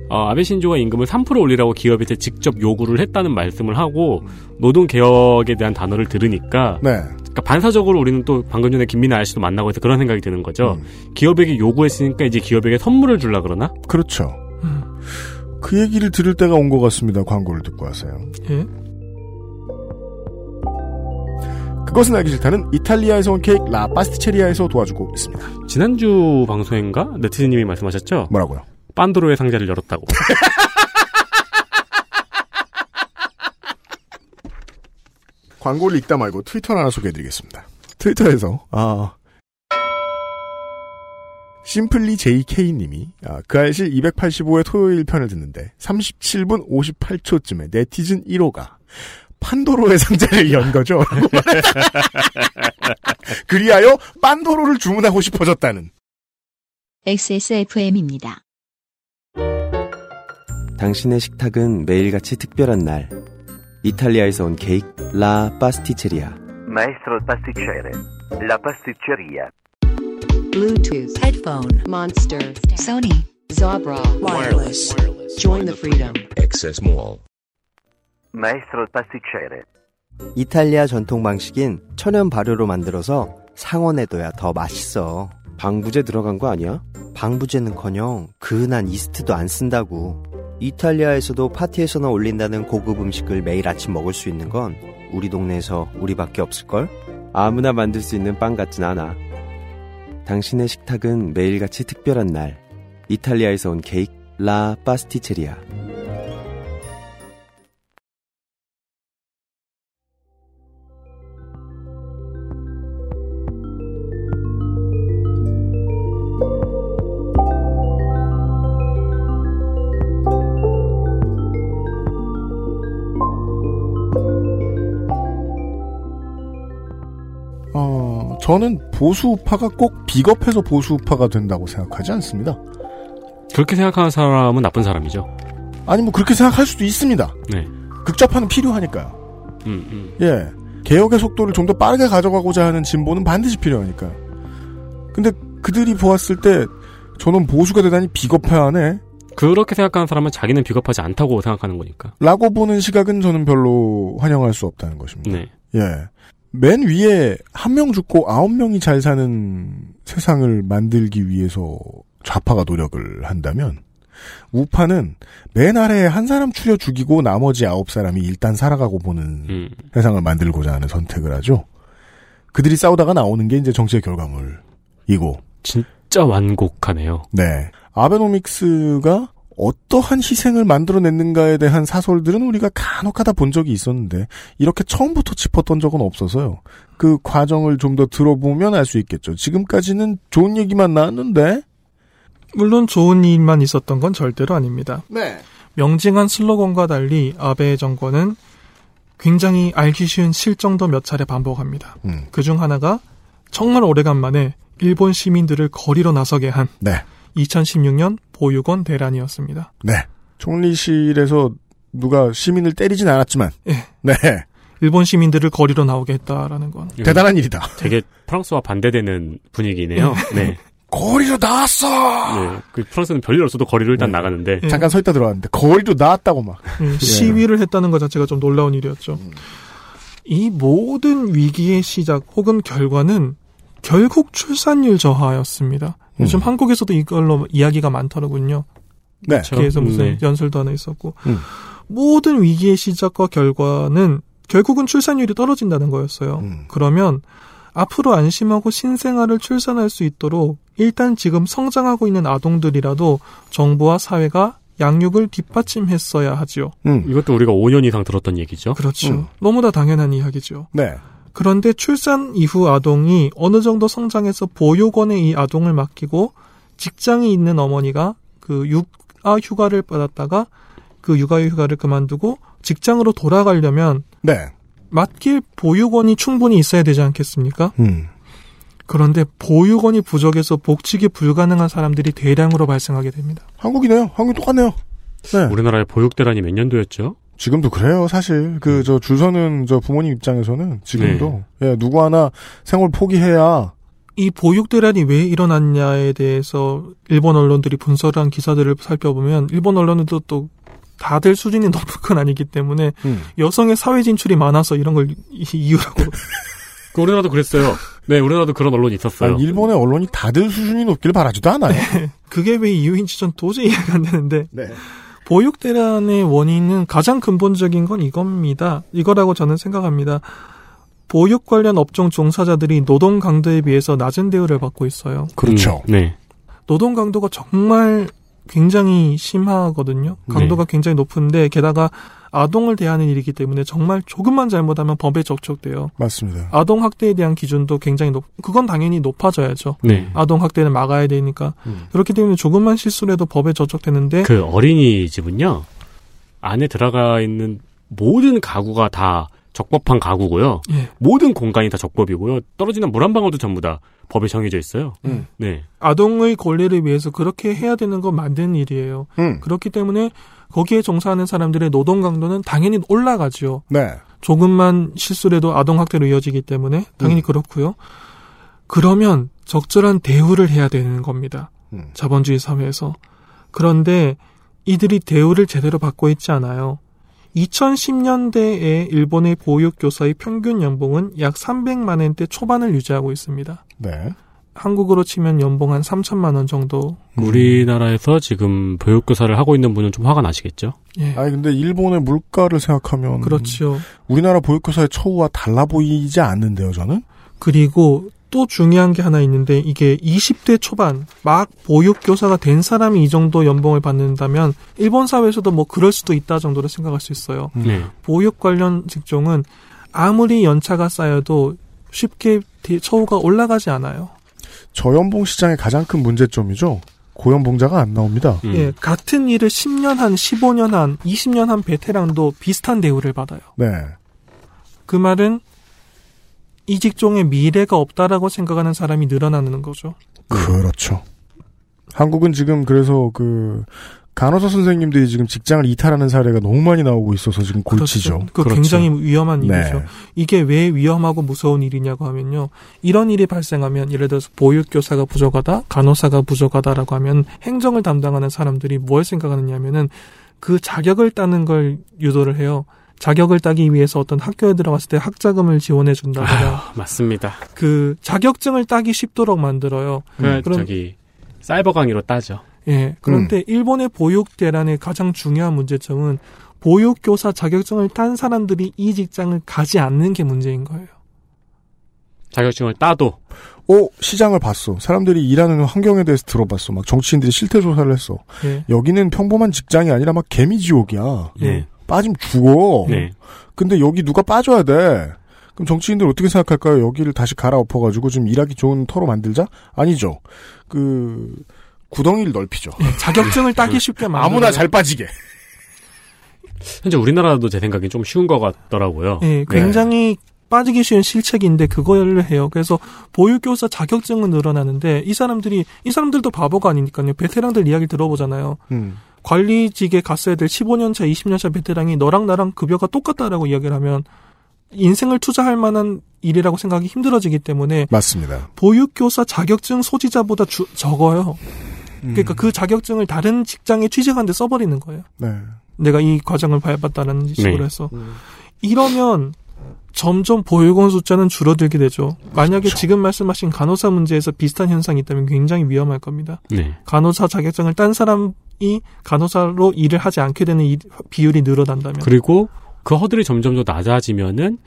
어, 아베 신조가 임금을 3% 올리라고 기업한테 직접 요구를 했다는 말씀을 하고 노동 개혁에 대한 단어를 들으니까 네. 그러니까 반사적으로 우리는 또 방금 전에 김민아 아저씨도 만나고 해서 그런 생각이 드는 거죠. 음. 기업에게 요구했으니까 이제 기업에게 선물을 줄라 그러나? 그렇죠. 음. 그 얘기를 들을 때가 온 것 같습니다. 광고를 듣고 와서요. 예. 그것은 알기 싫다는 이탈리아에서 온 케이크 라 파스티체리아에서 도와주고 있습니다. 지난주 방송인가 네티즌님이 말씀하셨죠. 뭐라고요? 빤도로의 상자를 열었다고. 광고를 읽다 말고 트위터를 하나 소개해드리겠습니다. 트위터에서 아 심플리 JK님이 아, 그 알실 285회 토요일 편을 듣는데 37분 58초쯤에 네티즌 1호가 판도로의 상자를 연 거죠. 그리하여 판도로를 주문하고 싶어졌다는. XSFM입니다. 당신의 식탁은 매일같이 특별한 날. 이탈리아에서 온 케이크 라 파스티체리아. Maestro pasticcere, la pasticceria. Bluetooth, headphone, Monster, Sony, Zabra, wireless. Join the freedom. Access Mall. Maestro pasticcere. 이탈리아 전통 방식인 천연 발효로 만들어서 상온에 둬야 더 맛있어. 방부제 들어간 거 아니야? 방부제는커녕 그은한 이스트도 안 쓴다고. 이탈리아에서도 파티에서나 올린다는 고급 음식을 매일 아침 먹을 수 있는 건 우리 동네에서 우리밖에 없을걸? 아무나 만들 수 있는 빵 같진 않아. 당신의 식탁은 매일같이 특별한 날. 이탈리아에서 온 케이크 라 파스티체리아. 저는 보수우파가 꼭 비겁해서 보수우파가 된다고 생각하지 않습니다. 그렇게 생각하는 사람은 나쁜 사람이죠. 아니 뭐 그렇게 생각할 수도 있습니다. 네. 극좌파는 필요하니까요. 음, 음. 예. 개혁의 속도를 좀 더 빠르게 가져가고자 하는 진보는 반드시 필요하니까요. 근데 그들이 보았을 때 저는 보수가 대단히 비겁해하네. 그렇게 생각하는 사람은 자기는 비겁하지 않다고 생각하는 거니까. 라고 보는 시각은 저는 별로 환영할 수 없다는 것입니다. 네. 예. 맨 위에 한 명 죽고 아홉 명이 잘 사는 세상을 만들기 위해서 좌파가 노력을 한다면 우파는 맨 아래에 한 사람 추려 죽이고 나머지 아홉 사람이 일단 살아가고 보는 음. 세상을 만들고자 하는 선택을 하죠. 그들이 싸우다가 나오는 게 이제 정치의 결과물이고 진짜 완곡하네요. 네. 아베노믹스가 어떠한 희생을 만들어냈는가에 대한 사설들은 우리가 간혹 하다 본 적이 있었는데 이렇게 처음부터 짚었던 적은 없어서요. 그 과정을 좀 더 들어보면 알 수 있겠죠. 지금까지는 좋은 얘기만 나왔는데. 물론 좋은 일만 있었던 건 절대로 아닙니다. 네. 명징한 슬로건과 달리 아베 정권은 굉장히 알기 쉬운 실정도 몇 차례 반복합니다. 음. 그중 하나가 정말 오래간만에 일본 시민들을 거리로 나서게 한 네. 2016년 보육원 대란이었습니다. 네. 총리실에서 누가 시민을 때리진 않았지만. 예. 네. 일본 시민들을 거리로 나오게 했다라는 건 대단한 일이다. 되게 프랑스와 반대되는 분위기네요. 네. 거리로 나왔어! 네. 그 프랑스는 별일 없어도 거리로 일단 나가는데. 예. 잠깐 서 있다 들어왔는데, 거리로 나왔다고 막. 음, 시위를 했다는 것 자체가 좀 놀라운 일이었죠. 이 모든 위기의 시작 혹은 결과는 결국 출산율 저하였습니다. 요즘 한국에서도 이걸로 이야기가 많더라고요. 네. 그래서 무슨 네. 연설도 하나 있었고 음. 모든 위기의 시작과 결과는 결국은 출산율이 떨어진다는 거였어요. 음. 그러면 앞으로 안심하고 신생아를 출산할 수 있도록 일단 지금 성장하고 있는 아동들이라도 정부와 사회가 양육을 뒷받침했어야 하지요. 음. 이것도 우리가 5년 이상 들었던 얘기죠. 그렇죠. 음. 너무나 당연한 이야기죠. 네. 그런데 출산 이후 아동이 어느 정도 성장해서 보육원에 이 아동을 맡기고 직장이 있는 어머니가 그 육아 휴가를 받았다가 그 육아 휴가를 그만두고 직장으로 돌아가려면 네. 맡길 보육원이 충분히 있어야 되지 않겠습니까? 음. 그런데 보육원이 부족해서 복직이 불가능한 사람들이 대량으로 발생하게 됩니다. 한국이네요. 한국 똑같네요. 네. 우리나라의 보육대란이 몇 년도였죠? 지금도 그래요, 사실. 그, 저, 줄 서는, 저, 부모님 입장에서는, 지금도, 예, 누구 하나 생활 포기해야, 이 보육 대란이 왜 일어났냐에 대해서 일본 언론들이 분석을 한 기사들을 살펴보면 일본 언론들도 또 다들 수준이 높은 건 아니기 때문에 음. 여성의 사회 진출이 많아서 이런 걸 이- 이유라고 그 우리나라도 그랬어요. 네, 우리나라도 그런 언론이 있었어요. 아니, 일본의 언론이 다들 수준이 높길 바라지도 않아요. 그게 왜 이유인지 전 도저히 이해가 안 되는데 네. 보육 대란의 원인은 가장 근본적인 건 이겁니다. 이거라고 저는 생각합니다. 보육 관련 업종 종사자들이 노동 강도에 비해서 낮은 대우를 받고 있어요. 그렇죠. 음, 네. 노동 강도가 정말 굉장히 심하거든요. 강도가 굉장히 높은데 게다가 아동을 대하는 일이기 때문에 정말 조금만 잘못하면 법에 적촉돼요. 맞습니다. 아동 학대에 대한 기준도 굉장히 높, 그건 당연히 높아져야죠. 네. 아동 학대는 막아야 되니까. 음. 그렇기 때문에 조금만 실수를 해도 법에 적촉되는데 그 어린이집은요, 안에 들어가 있는 모든 가구가 다 적법한 가구고요. 예. 모든 공간이 다 적법이고요. 떨어지는 물 한 방울도 전부 다 법에 정해져 있어요. 음. 네. 아동의 권리를 위해서 그렇게 해야 되는 건 맞는 일이에요. 음. 그렇기 때문에 거기에 종사하는 사람들의 노동 강도는 당연히 올라가죠. 네. 조금만 실수를 해도 아동 학대로 이어지기 때문에 당연히 음. 그렇고요. 그러면 적절한 대우를 해야 되는 겁니다. 음. 자본주의 사회에서. 그런데 이들이 대우를 제대로 받고 있지 않아요. 2010년대에 일본의 보육교사의 평균 연봉은 약 300만 원대 초반을 유지하고 있습니다. 네. 한국으로 치면 연봉 한 3천만 원 정도. 우리나라에서 지금 보육교사를 하고 있는 분은 좀 화가 나시겠죠? 예. 아니, 근데 일본의 물가를 생각하면. 그렇죠. 우리나라 보육교사의 처우와 달라 보이지 않는데요, 저는? 그리고 또 중요한 게 하나 있는데 이게 20대 초반 막 보육교사가 된 사람이 이 정도 연봉을 받는다면 일본 사회에서도 뭐 그럴 수도 있다 정도로 생각할 수 있어요. 네. 보육 관련 직종은 아무리 연차가 쌓여도 쉽게 대- 처우가 올라가지 않아요. 저연봉 시장의 가장 큰 문제점이죠. 고연봉자가 안 나옵니다. 음. 예, 같은 일을 10년 한, 15년 한, 20년 한 베테랑도 비슷한 대우를 받아요. 네. 그 말은 이 직종에 미래가 없다라고 생각하는 사람이 늘어나는 거죠. 그렇죠. 한국은 지금 그래서 그 간호사 선생님들이 지금 직장을 이탈하는 사례가 너무 많이 나오고 있어서 지금 골치죠. 그렇죠. 그 그렇죠. 굉장히 위험한 네. 일이죠. 이게 왜 위험하고 무서운 일이냐고 하면요. 이런 일이 발생하면 예를 들어서 보육교사가 부족하다, 간호사가 부족하다라고 하면 행정을 담당하는 사람들이 뭘 생각하느냐면은 그 자격을 따는 걸 유도를 해요. 자격을 따기 위해서 어떤 학교에 들어갔을 때 학자금을 지원해 준다거나 아, 맞습니다. 그 자격증을 따기 쉽도록 만들어요. 그, 그럼- 저기, 사이버 강의로 따죠. 예. 그런데 일본의 보육 대란의 가장 중요한 문제점은 보육교사 자격증을 딴 사람들이 이 직장을 가지 않는 게 문제인 거예요. 자격증을 따도. 어, 시장을 봤어. 사람들이 일하는 환경에 대해서 들어봤어. 막 정치인들이 실태 조사를 했어. 예. 여기는 평범한 직장이 아니라 막 개미 지옥이야. 네. 빠지면 죽어. 네. 근데 여기 누가 빠져야 돼. 그럼 정치인들 어떻게 생각할까요? 여기를 다시 갈아엎어가지고 좀 일하기 좋은 터로 만들자? 아니죠. 그 구덩이를 넓히죠. 예, 자격증을 따기 쉽게 만들어요. 아무나 잘 빠지게. 현재 우리나라도 제 생각엔 좀 쉬운 것 같더라고요. 예, 굉장히 빠지기 쉬운 실책인데 그걸 해요. 그래서 보육교사 자격증은 늘어나는데 이 사람들이 이 사람들도 바보가 아니니까요. 베테랑들 이야기 들어보잖아요. 음. 관리직에 갔어야 될 15년차, 20년차 베테랑이 너랑 나랑 급여가 똑같다라고 이야기를 하면 인생을 투자할 만한 일이라고 생각이 힘들어지기 때문에 맞습니다. 보육교사 자격증 소지자보다 주- 적어요. 그러니까 그 자격증을 다른 직장에 취직하는데 써버리는 거예요. 네. 내가 이 과정을 밟았다는 식으로 네. 해서 이러면 점점 보육원 숫자는 줄어들게 되죠. 만약에 지금 말씀하신 간호사 문제에서 비슷한 현상이 있다면 굉장히 위험할 겁니다. 네. 간호사 자격증을 딴 사람이 간호사로 일을 하지 않게 되는 이- 비율이 늘어난다면 그리고 그 허들이 점점 더 낮아지면은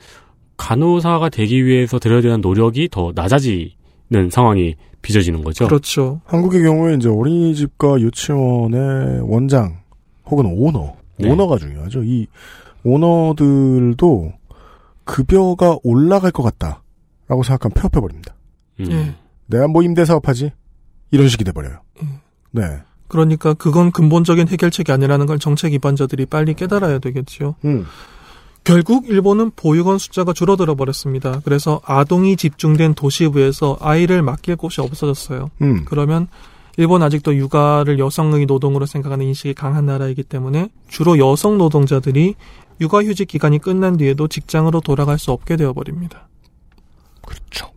간호사가 되기 위해서 들여야 되는 노력이 더 낮아지는 상황이 빚어지는 거죠. 그렇죠. 한국의 경우에 이제 어린이집과 유치원의 원장 혹은 오너, 네. 오너가 중요하죠. 이 오너들도 급여가 올라갈 것 같다라고 생각하면 폐업해 버립니다. 음. 예. 내가 뭐 임대 사업하지? 이런 식이 돼 버려요. 네. 그러니까 그건 근본적인 해결책이 아니라는 걸 정책 입안자들이 빨리 깨달아야 되겠지요. 음. 결국 일본은 보육원 숫자가 줄어들어 버렸습니다. 그래서 아동이 집중된 도시부에서 아이를 맡길 곳이 없어졌어요. 음. 그러면 일본 아직도 육아를 여성의 노동으로 생각하는 인식이 강한 나라이기 때문에 주로 여성 노동자들이 육아휴직 기간이 끝난 뒤에도 직장으로 돌아갈 수 없게 되어 버립니다. 그렇죠.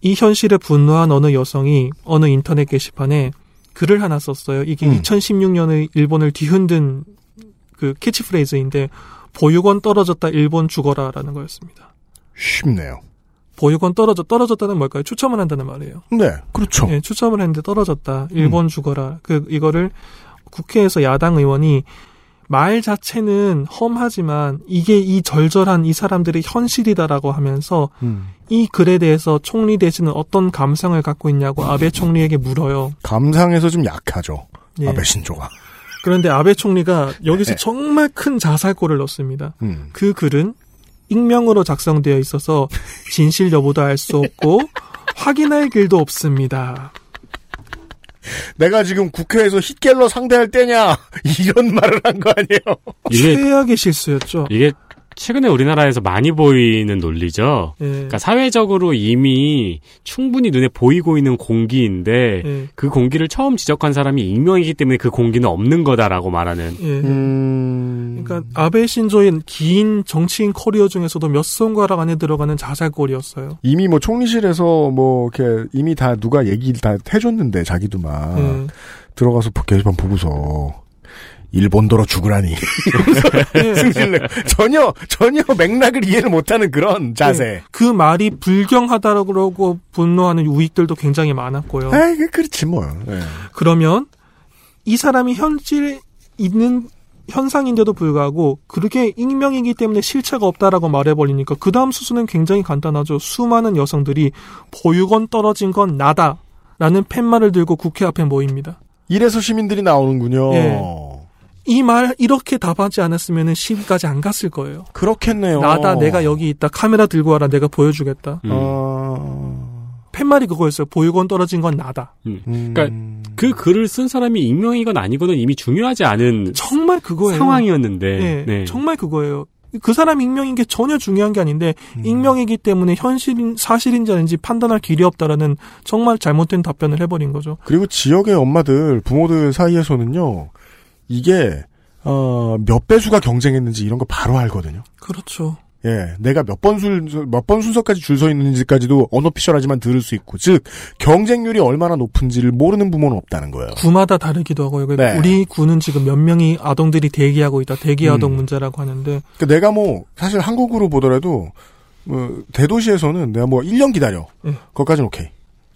이 현실에 분노한 어느 여성이 어느 인터넷 게시판에 글을 하나 썼어요. 이게 음. 2016년의 일본을 뒤흔든 그 캐치프레이즈인데 보육원 떨어졌다 일본 죽어라라는 거였습니다. 쉽네요. 보육원 떨어져 떨어졌다는 뭘까요? 추첨을 한다는 말이에요. 네, 그렇죠. 예, 추첨을 했는데 떨어졌다. 일본 죽어라. 그 이거를 국회에서 야당 의원이 말 자체는 험하지만 이게 이 절절한 이 사람들의 현실이다라고 하면서 음. 이 글에 대해서 총리 대신은 어떤 감상을 갖고 있냐고 아베 총리에게 물어요. 감상에서 좀 약하죠. 예. 아베 신조가. 그런데 아베 총리가 여기서 네. 정말 큰 자살골을 넣습니다. 음. 그 글은 익명으로 작성되어 있어서 진실 여부도 알 수 없고 확인할 길도 없습니다. 내가 지금 국회에서 hitler러 상대할 때냐 이런 말을 한 거 아니에요. 이게 최악의 실수였죠. 이게 최근에 우리나라에서 많이 보이는 논리죠. 예. 그러니까 사회적으로 이미 충분히 눈에 보이고 있는 공기인데 예. 그 공기를 처음 지적한 사람이 익명이기 때문에 그 공기는 없는 거다라고 말하는. 예. 음. 그러니까 아베 신조의 긴 정치인 커리어 중에서도 몇 손가락 안에 들어가는 자살골이었어요. 이미 뭐 총리실에서 뭐 이렇게 이미 다 누가 얘기를 다 해줬는데 자기도 막 예. 들어가서 게시판 보고서 일본도로 죽으라니 예. 승질내 전혀 전혀 맥락을 이해를 못하는 그런 자세. 그 말이 불경하다고 분노하는 우익들도 굉장히 많았고요. 아, 그 그렇지 뭐. 예. 그러면 이 사람이 현실에 있는 현상인데도 불구하고 그렇게 익명이기 때문에 실체가 없다라고 말해버리니까 그 다음 수순은 굉장히 간단하죠. 수많은 여성들이 보육원 떨어진 건 나다. 라는 팻말을 들고 국회 앞에 모입니다. 이래서 시민들이 나오는군요. 예. 이 말 이렇게 답하지 않았으면 시위까지 안 갔을 거예요. 그렇겠네요. 나다 내가 여기 있다 카메라 들고 와라 내가 보여주겠다. 음. 어... 팻말이 그거였어요. 보육원 떨어진 건 나다. 음. 음... 그러니까 그 글을 쓴 사람이 익명이건 아니거든 이미 중요하지 않은 정말 그거예요. 상황이었는데. 예, 네. 정말 그거예요. 그 사람 익명인 게 전혀 중요한 게 아닌데 음. 익명이기 때문에 현실인 사실인지 아닌지 판단할 길이 없다라는 정말 잘못된 답변을 해버린 거죠. 그리고 지역의 엄마들, 부모들 사이에서는요, 이게, 어, 몇 배수가 경쟁했는지 이런 거 바로 알거든요. 그렇죠. 예, 내가 몇번 술, 몇번 순서까지 줄 서 있는지까지도 언어피셜하지만 들을 수 있고, 즉, 경쟁률이 얼마나 높은지를 모르는 부모는 없다는 거예요. 구마다 다르기도 하고요. 그러니까 네. 우리 구는 지금 몇 명이 아동들이 대기하고 있다. 대기 아동 음. 문제라고 하는데 그러니까 내가 뭐, 사실 한국으로 보더라도, 뭐, 대도시에서는 내가 뭐 1년 기다려. 예. 그것까지는 오케이.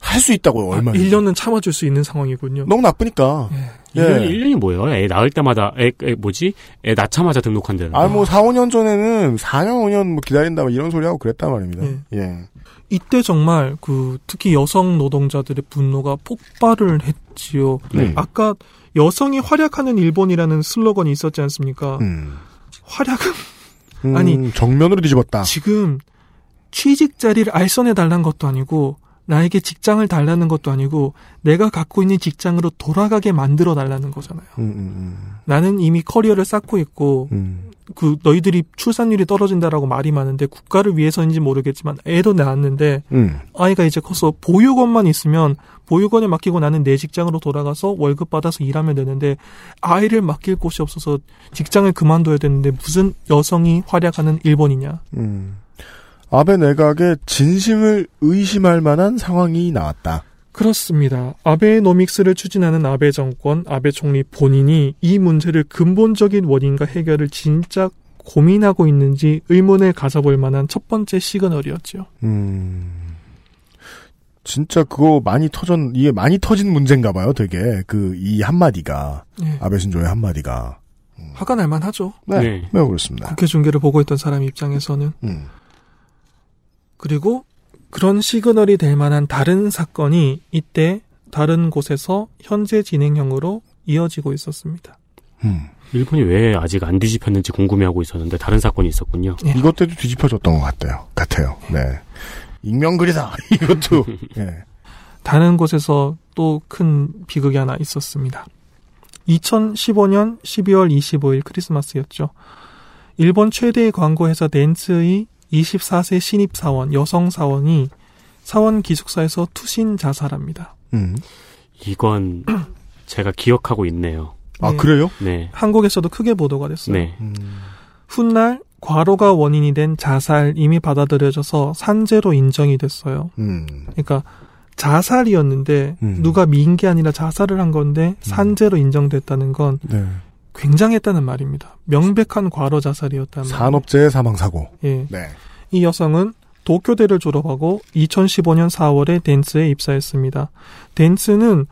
할 수 있다고요, 아, 얼마나. 1년은 참아줄 수 있는 상황이군요. 너무 나쁘니까. 예. 1년이, 1년이 뭐예요? 애 낳을 때마다, 애, 애 뭐지? 애 낳자마자 등록한다는. 아, 뭐, 4, 5년 전에는 4년, 5년 뭐 기다린다, 뭐 이런 소리 하고 그랬단 말입니다. 예. 예. 이때 정말 그 특히 여성 노동자들의 분노가 폭발을 했지요. 네. 아까 여성이 활약하는 일본이라는 슬로건이 있었지 않습니까? 음. 활약은 음, 아니, 정면으로 뒤집었다. 지금 취직 자리를 알선해 달란 것도 아니고 나에게 직장을 달라는 것도 아니고 내가 갖고 있는 직장으로 돌아가게 만들어 달라는 거잖아요. 음, 음, 나는 이미 커리어를 쌓고 있고 음. 그 너희들이 출산율이 떨어진다라고 말이 많은데 국가를 위해서인지 모르겠지만 애도 낳았는데 음. 아이가 이제 커서 보육원만 있으면 보육원에 맡기고 나는 내 직장으로 돌아가서 월급 받아서 일하면 되는데 아이를 맡길 곳이 없어서 직장을 그만둬야 되는데 무슨 여성이 활약하는 일본이냐. 음. 아베 내각의 진심을 의심할 만한 상황이 나왔다. 그렇습니다. 아베노믹스를 추진하는 아베 정권, 아베 총리 본인이 이 문제를 근본적인 원인과 해결을 진짜 고민하고 있는지 의문을 가져볼 만한 첫 번째 시그널이었죠. 음. 진짜 그거 많이 터전 이게 많이 터진 문제인가 봐요, 되게. 그 이 한마디가 네. 아베 신조의 한마디가. 화가 날 만 하죠. 네. 네. 매우 그렇습니다. 국회 중계를 보고 있던 사람 입장에서는. 음. 그리고 그런 시그널이 될 만한 다른 사건이 이때 다른 곳에서 현재 진행형으로 이어지고 있었습니다. 음. 일본이 왜 아직 안 뒤집혔는지 궁금해하고 있었는데 다른 사건이 있었군요. 예. 이것 때도 뒤집혀졌던 것 같아요. 같아요. 네. 익명글이다. 이것도. 예. 다른 곳에서 또 큰 비극이 하나 있었습니다. 2015년 12월 25일 크리스마스였죠. 일본 최대의 광고 회사 덴츠의 24세 신입 사원, 여성 사원이 사원 기숙사에서 투신 자살합니다. 음. 이건 제가 기억하고 있네요. 아, 네. 그래요? 네. 한국에서도 크게 보도가 됐어요. 네. 음. 훗날 과로가 원인이 된 자살 이미 받아들여져서 산재로 인정이 됐어요. 음. 그러니까 자살이었는데 음. 누가 미인 게 아니라 자살을 한 건데 산재로 인정됐다는 건 네. 굉장했다는 말입니다. 명백한 과로 자살이었다는 말. 산업재해 사망 사고. 예. 네. 이 여성은 도쿄대를 졸업하고 2015년 4월에 덴츠에 입사했습니다. 덴츠는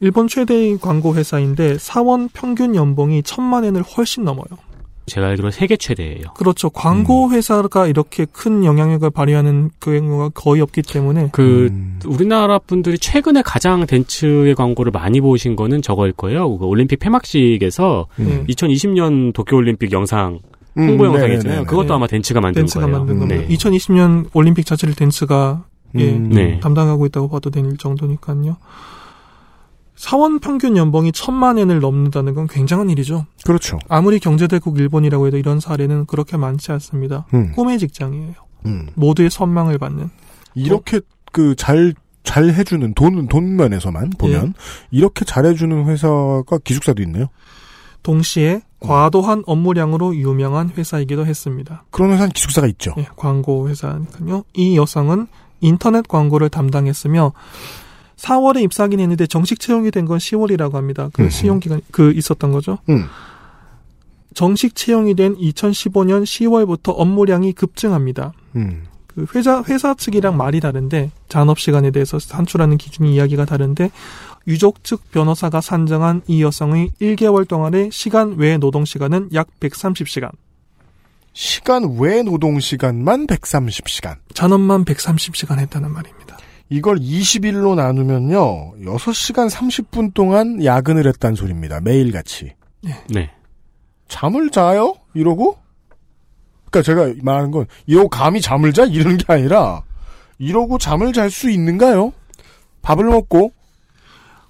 일본 최대의 광고 회사인데 사원 평균 연봉이 천만 엔을 훨씬 넘어요. 제가 알기로 세계 최대예요. 그렇죠. 광고 음. 회사가 이렇게 큰 영향력을 발휘하는 그 경우가 거의 없기 때문에 그 음. 우리나라 분들이 최근에 가장 덴츠의 광고를 많이 보신 거는 저거일 거예요. 그 올림픽 폐막식에서 음. 2020년 도쿄 올림픽 영상 음, 홍보 영상 네네네. 있잖아요. 그것도 네. 아마 덴츠가 만든 덴츠가 거예요. 만든 겁니다. 네. 2020년 올림픽 자체를 덴츠가 예, 음. 네. 담당하고 있다고 봐도 될 정도니까요. 사원 평균 연봉이 천만 엔을 넘는다는 건 굉장한 일이죠. 그렇죠. 아무리 경제대국 일본이라고 해도 이런 사례는 그렇게 많지 않습니다. 음. 꿈의 직장이에요. 음. 모두의 선망을 받는. 이렇게 그 잘 잘 해주는 돈 돈 면에서만 보면 이렇게 잘해주는 회사가 기숙사도 있네요. 동시에 과도한 업무량으로 유명한 회사이기도 했습니다. 그런 회사는 기숙사가 있죠. 예, 광고 회사니까요. 이 여성은 인터넷 광고를 담당했으며 4월에 입사하긴 했는데 정식 채용이 된 건 10월이라고 합니다. 그. 시용 기간 그 있었던 거죠. 음. 정식 채용이 된 2015년 10월부터 업무량이 급증합니다. 음. 그 회사 회사 측이랑 말이 다른데 잔업 시간에 대해서 산출하는 기준이 이야기가 다른데 유족 측 변호사가 산정한 이 여성의 1개월 동안의 시간 외 노동 시간은 약 130시간. 시간 외 노동 시간만 130시간. 잔업만 130시간 했다는 말입니다. 이걸 20일로 나누면요. 6시간 30분 동안 야근을 했다는 소리입니다. 매일같이. 네. 잠을 자요? 이러고? 그러니까 제가 말하는 건 이러고 감히 잠을 자? 이러는 게 아니라 이러고 잠을 잘 수 있는가요? 밥을 먹고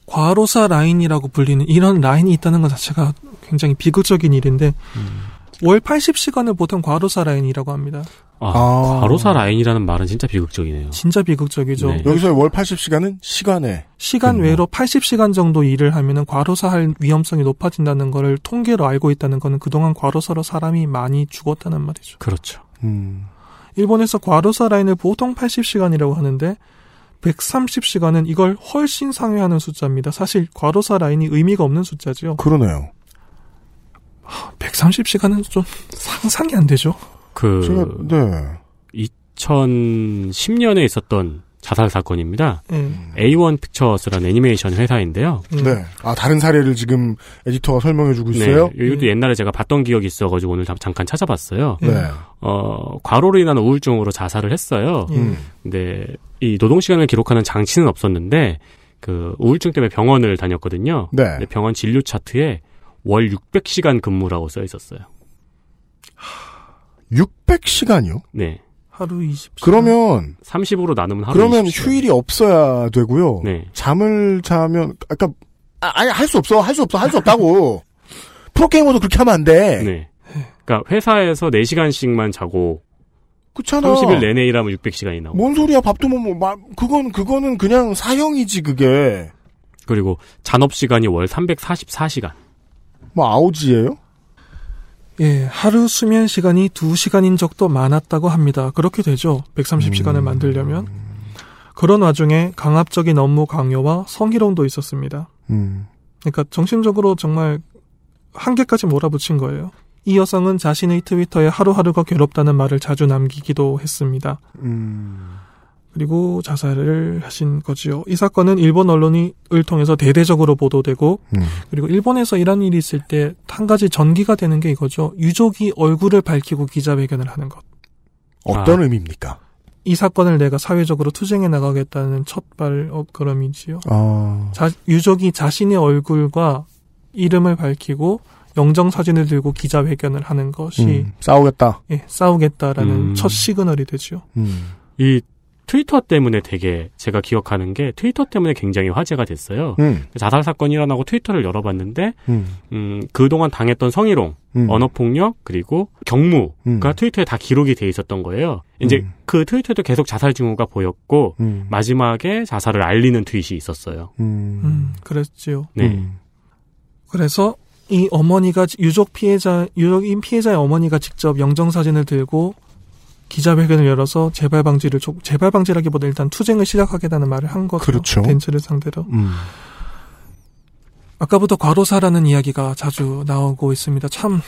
과로사 라인이라고 불리는 이런 라인이 있다는 것 자체가 굉장히 비극적인 일인데 월 80시간을 보통 과로사 라인이라고 합니다. 아, 아. 과로사 라인이라는 말은 진짜 비극적이네요. 진짜 비극적이죠. 네. 여기서 월 80시간은 시간에 시간 근무. 외로 80시간 정도 일을 하면은 과로사 할 위험성이 높아진다는 거를 통계로 알고 있다는 거는 그동안 과로사로 사람이 많이 죽었다는 말이죠. 그렇죠. 음. 일본에서 과로사 라인을 보통 80시간이라고 하는데 130시간은 이걸 훨씬 상회하는 숫자입니다. 사실 과로사 라인이 의미가 없는 숫자죠. 그러네요. 130시간은 좀 상상이 안 되죠. 그 제가 네. 2010년에 있었던 자살 사건입니다. 예. A1 픽처스라는 애니메이션 회사인데요. 음. 네. 아 다른 사례를 지금 에디터가 설명해 주고 있어요? 네. 이것도 옛날에 제가 봤던 기억이 있어가지고 오늘 잠- 잠깐 찾아봤어요. 네. 어, 과로로 인한 우울증으로 자살을 했어요. 예. 음. 근데 이 노동 시간을 기록하는 장치는 없었는데 그 우울증 때문에 병원을 다녔거든요. 네. 근데 병원 진료 차트에 월 600시간 근무라고 써 있었어요. 600시간이요? 네. 하루 20. 그러면 30으로 나누면 하루 그러면 20시간. 휴일이 없어야 되고요. 네. 잠을 자면 아까 아, 아니 할 수 없어 할 수 없어 할 수 없다고 프로게이머도 그렇게 하면 안 돼. 네. 그러니까 회사에서 4시간씩만 자고 그렇잖아. 30일 내내 일하면 600시간이 나오고 뭔 소리야 밥도 못 먹. 마- 그건 그거는 그냥 사형이지 그게. 그리고 잔업 시간이 월 344시간. 뭐 아우지예요? 예, 하루 수면 시간이 2시간인 적도 많았다고 합니다. 그렇게 되죠. 130시간을 만들려면. 그런 와중에 강압적인 업무 강요와 성희롱도 있었습니다. 음. 그러니까 정신적으로 정말 한계까지 몰아붙인 거예요. 이 여성은 자신의 트위터에 하루하루가 괴롭다는 말을 자주 남기기도 했습니다. 음. 그리고 자살을 하신 거지요. 이 사건은 일본 언론을 통해서 대대적으로 보도되고 음. 그리고 일본에서 이런 일이 있을 때 한 가지 전기가 되는 게 이거죠. 유족이 얼굴을 밝히고 기자회견을 하는 것. 어떤 아. 의미입니까? 이 사건을 내가 사회적으로 투쟁해 나가겠다는 첫 발걸음이지요. 아. 자- 유족이 자신의 얼굴과 이름을 밝히고 영정 사진을 들고 기자회견을 하는 것이 음, 싸우겠다. 예, 싸우겠다라는 음. 첫 시그널이 되죠. 음. 이 트위터 때문에 되게 제가 기억하는 게 트위터 때문에 굉장히 화제가 됐어요. 음. 자살 사건이 일어나고 트위터를 열어봤는데 음. 음, 그동안 당했던 성희롱, 음. 언어 폭력, 그리고 경무가 음. 트위터에 다 기록이 돼 있었던 거예요. 이제 음. 그 트위터에도 계속 자살 징후가 보였고 음. 마지막에 자살을 알리는 트윗이 있었어요. 음. 음, 그랬지요. 네. 음. 그래서 이 어머니가 유족 피해자 유족인 피해자의 어머니가 직접 영정 사진을 들고 기자회견을 열어서 재발 방지를 촉- 재발 방지라기보다 일단 투쟁을 시작하겠다는 말을 한 거죠. 그렇죠. 벤츠를 상대로. 음. 아까부터 과로사라는 이야기가 자주 나오고 있습니다. 참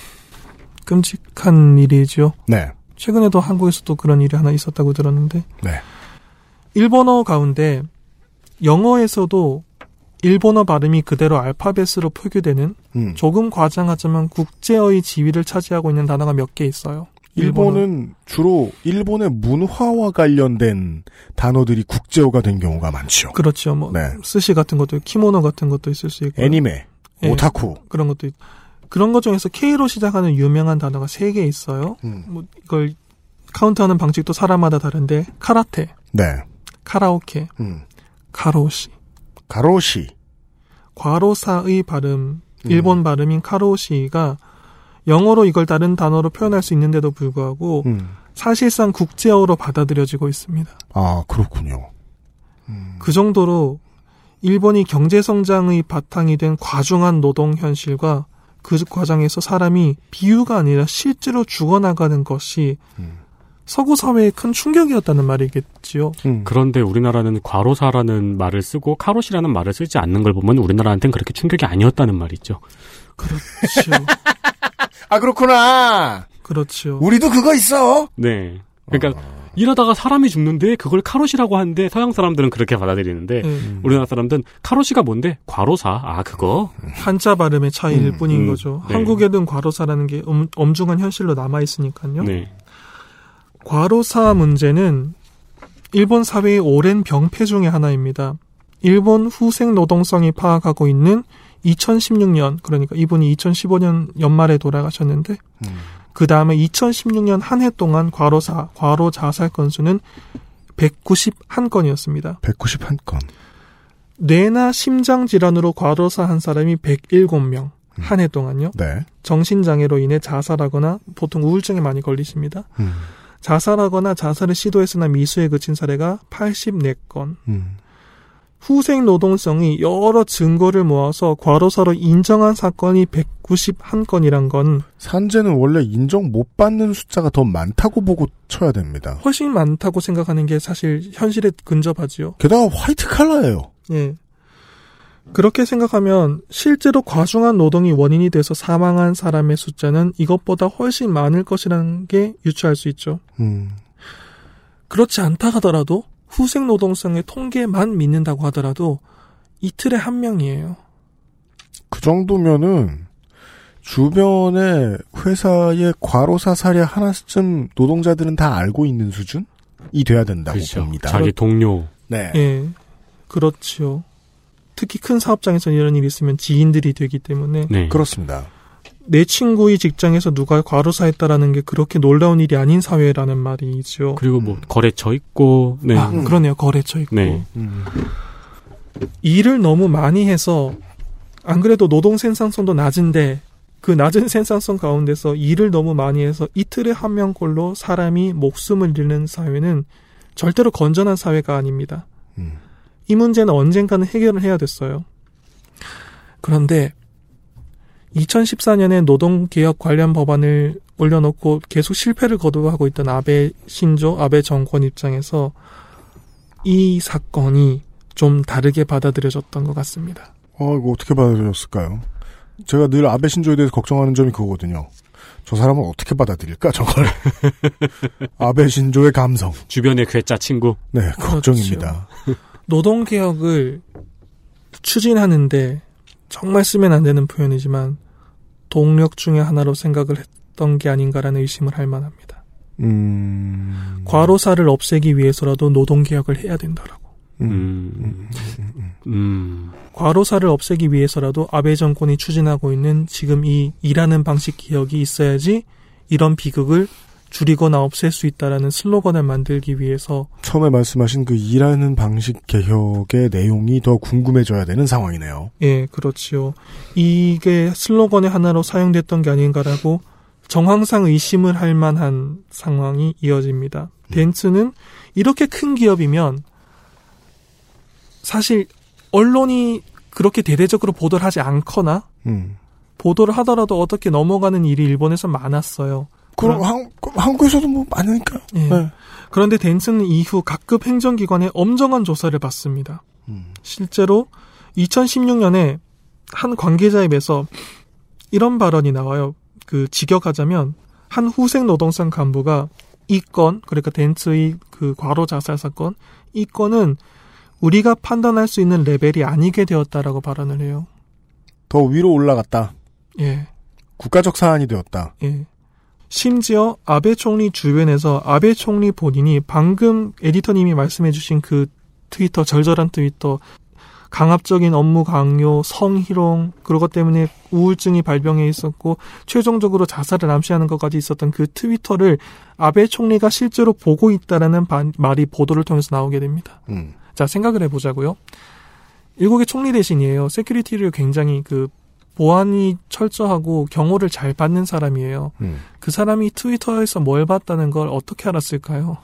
끔찍한 일이죠. 네. 최근에도 한국에서도 그런 일이 하나 있었다고 들었는데 네. 일본어 가운데 영어에서도 일본어 발음이 그대로 알파벳으로 표기되는 음. 조금 과장하지만 국제어의 지위를 차지하고 있는 단어가 몇 개 있어요. 일본은 주로 일본의 문화와 관련된 단어들이 국제어가 된 경우가 많죠. 그렇죠. 뭐 네. 스시 같은 것도 키모노 같은 것도 있을 수 있고 애니메, 예. 오타쿠. 그런 것도 있, 그런 것 중에서 K로 시작하는 유명한 단어가 세 개 있어요. 음. 뭐 이걸 카운트하는 방식도 사람마다 다른데 카라테, 네. 카라오케, 음. 카로시, 가로시. 과로사의 발음, 음. 일본 발음인 카로시가 영어로 이걸 다른 단어로 표현할 수 있는데도 불구하고 음. 사실상 국제어로 받아들여지고 있습니다. 아, 그렇군요. 그 정도로 일본이 경제 성장의 바탕이 된 과중한 노동 현실과 그 과정에서 사람이 비유가 아니라 실제로 죽어나가는 것이 음. 서구 사회에 큰 충격이었다는 말이겠지요. 음. 그런데 우리나라는 과로사라는 말을 쓰고 카로시라는 말을 쓰지 않는 걸 보면 우리나라한테는 그렇게 충격이 아니었다는 말이죠. 그렇죠. 아, 그렇구나. 그렇죠. 우리도 그거 있어. 네. 그러니까 일하다가 사람이 죽는데 그걸 카로시라고 하는데 서양 사람들은 그렇게 받아들이는데 예. 우리나라 사람들은 카로시가 뭔데? 과로사. 아 그거. 한자 발음의 차이일 음, 뿐인 음, 거죠. 네. 한국에는 과로사라는 게 엄, 엄중한 현실로 남아 있으니까요. 네. 과로사 문제는 일본 사회의 오랜 병폐 중의 하나입니다. 일본 후생 노동성이 파악하고 있는 2016년, 그러니까 이분이 2015년 연말에 돌아가셨는데, 음. 그 다음에 2016년 한 해 동안 과로사, 과로 자살 건수는 191건이었습니다. 191건. 뇌나 심장 질환으로 과로사 한 사람이 107명, 한해 동안요. 네. 정신 장애로 인해 자살하거나 보통 우울증에 많이 걸리십니다. 음. 자살하거나 자살을 시도했으나 미수에 그친 사례가 84건. 음. 후생 노동성이 여러 증거를 모아서 과로사로 인정한 사건이 191건이란 건 산재는 원래 인정 못 받는 숫자가 더 많다고 보고 쳐야 됩니다. 훨씬 많다고 생각하는 게 사실 현실에 근접하지요. 게다가 화이트 칼라예요. 예. 그렇게 생각하면 실제로 과중한 노동이 원인이 돼서 사망한 사람의 숫자는 이것보다 훨씬 많을 것이라는 게 유추할 수 있죠. 음. 그렇지 않다 하더라도 후생 노동성의 통계만 믿는다고 하더라도 이틀에 한 명이에요. 그 정도면은 주변에 회사의 과로사 사례 하나쯤 노동자들은 다 알고 있는 수준이 돼야 된다고 그렇죠. 봅니다. 자기 동료. 네. 예. 그렇지요. 특히 큰 사업장에서 이런 일이 있으면 지인들이 되기 때문에 네. 그렇습니다. 내 친구의 직장에서 누가 과로사했다라는 게 그렇게 놀라운 일이 아닌 사회라는 말이죠. 그리고 뭐 거래처 있고 네. 아, 그러네요. 거래처 있고. 네. 음. 일을 너무 많이 해서 안 그래도 노동 생산성도 낮은데 그 낮은 생산성 가운데서 일을 너무 많이 해서 이틀에 한 명꼴로 사람이 목숨을 잃는 사회는 절대로 건전한 사회가 아닙니다. 음. 이 문제는 언젠가는 해결을 해야 됐어요. 그런데 2014년에 노동개혁 관련 법안을 올려놓고 계속 실패를 거두하고 있던 아베 신조, 아베 정권 입장에서 이 사건이 좀 다르게 받아들여졌던 것 같습니다. 어, 이거 어떻게 받아들였을까요? 제가 늘 아베 신조에 대해서 걱정하는 점이 그거거든요. 저 사람은 어떻게 받아들일까, 저걸. 아베 신조의 감성. 주변의 괴짜 친구. 네, 걱정입니다. 노동개혁을 추진하는데 정말 쓰면 안 되는 표현이지만 동력 중의 하나로 생각을 했던 게 아닌가라는 의심을 할 만합니다. 음. 과로사를 없애기 위해서라도 노동개혁을 해야 된다라고. 음. 음. 과로사를 없애기 위해서라도 아베 정권이 추진하고 있는 지금 이 일하는 방식 개혁이 있어야지 이런 비극을 줄이거나 없앨 수 있다라는 슬로건을 만들기 위해서 처음에 말씀하신 그 일하는 방식 개혁의 내용이 더 궁금해져야 되는 상황이네요. 예, 그렇지요. 이게 슬로건의 하나로 사용됐던 게 아닌가라고 정황상 의심을 할 만한 상황이 이어집니다. 덴츠는 이렇게 큰 기업이면 사실 언론이 그렇게 대대적으로 보도를 하지 않거나 음. 보도를 하더라도 어떻게 넘어가는 일이 일본에서 많았어요. 그럼 한, 한국에서도 뭐 많으니까요. 예. 네. 그런데 덴츠는 이후 각급 행정기관에 엄정한 조사를 받습니다. 음. 실제로 2016년에 한 관계자에 비해서 이런 발언이 나와요. 그 직역하자면 한 후생 노동상 간부가 이 건, 그러니까 덴츠의 그 과로 자살 사건, 이 건은 우리가 판단할 수 있는 레벨이 아니게 되었다라고 발언을 해요. 더 위로 올라갔다. 예. 국가적 사안이 되었다. 예. 심지어 아베 총리 주변에서 아베 총리 본인이 방금 에디터님이 말씀해주신 그 트위터 절절한 트위터 강압적인 업무 강요, 성희롱 그것 때문에 우울증이 발병해 있었고 최종적으로 자살을 암시하는 것까지 있었던 그 트위터를 아베 총리가 실제로 보고 있다라는 반- 말이 보도를 통해서 나오게 됩니다. 음. 자 생각을 해보자고요. 일국의 총리 대신이에요. security를 굉장히 그 보안이 철저하고 경호를 잘 받는 사람이에요. 음. 그 사람이 트위터에서 뭘 봤다는 걸 어떻게 알았을까요?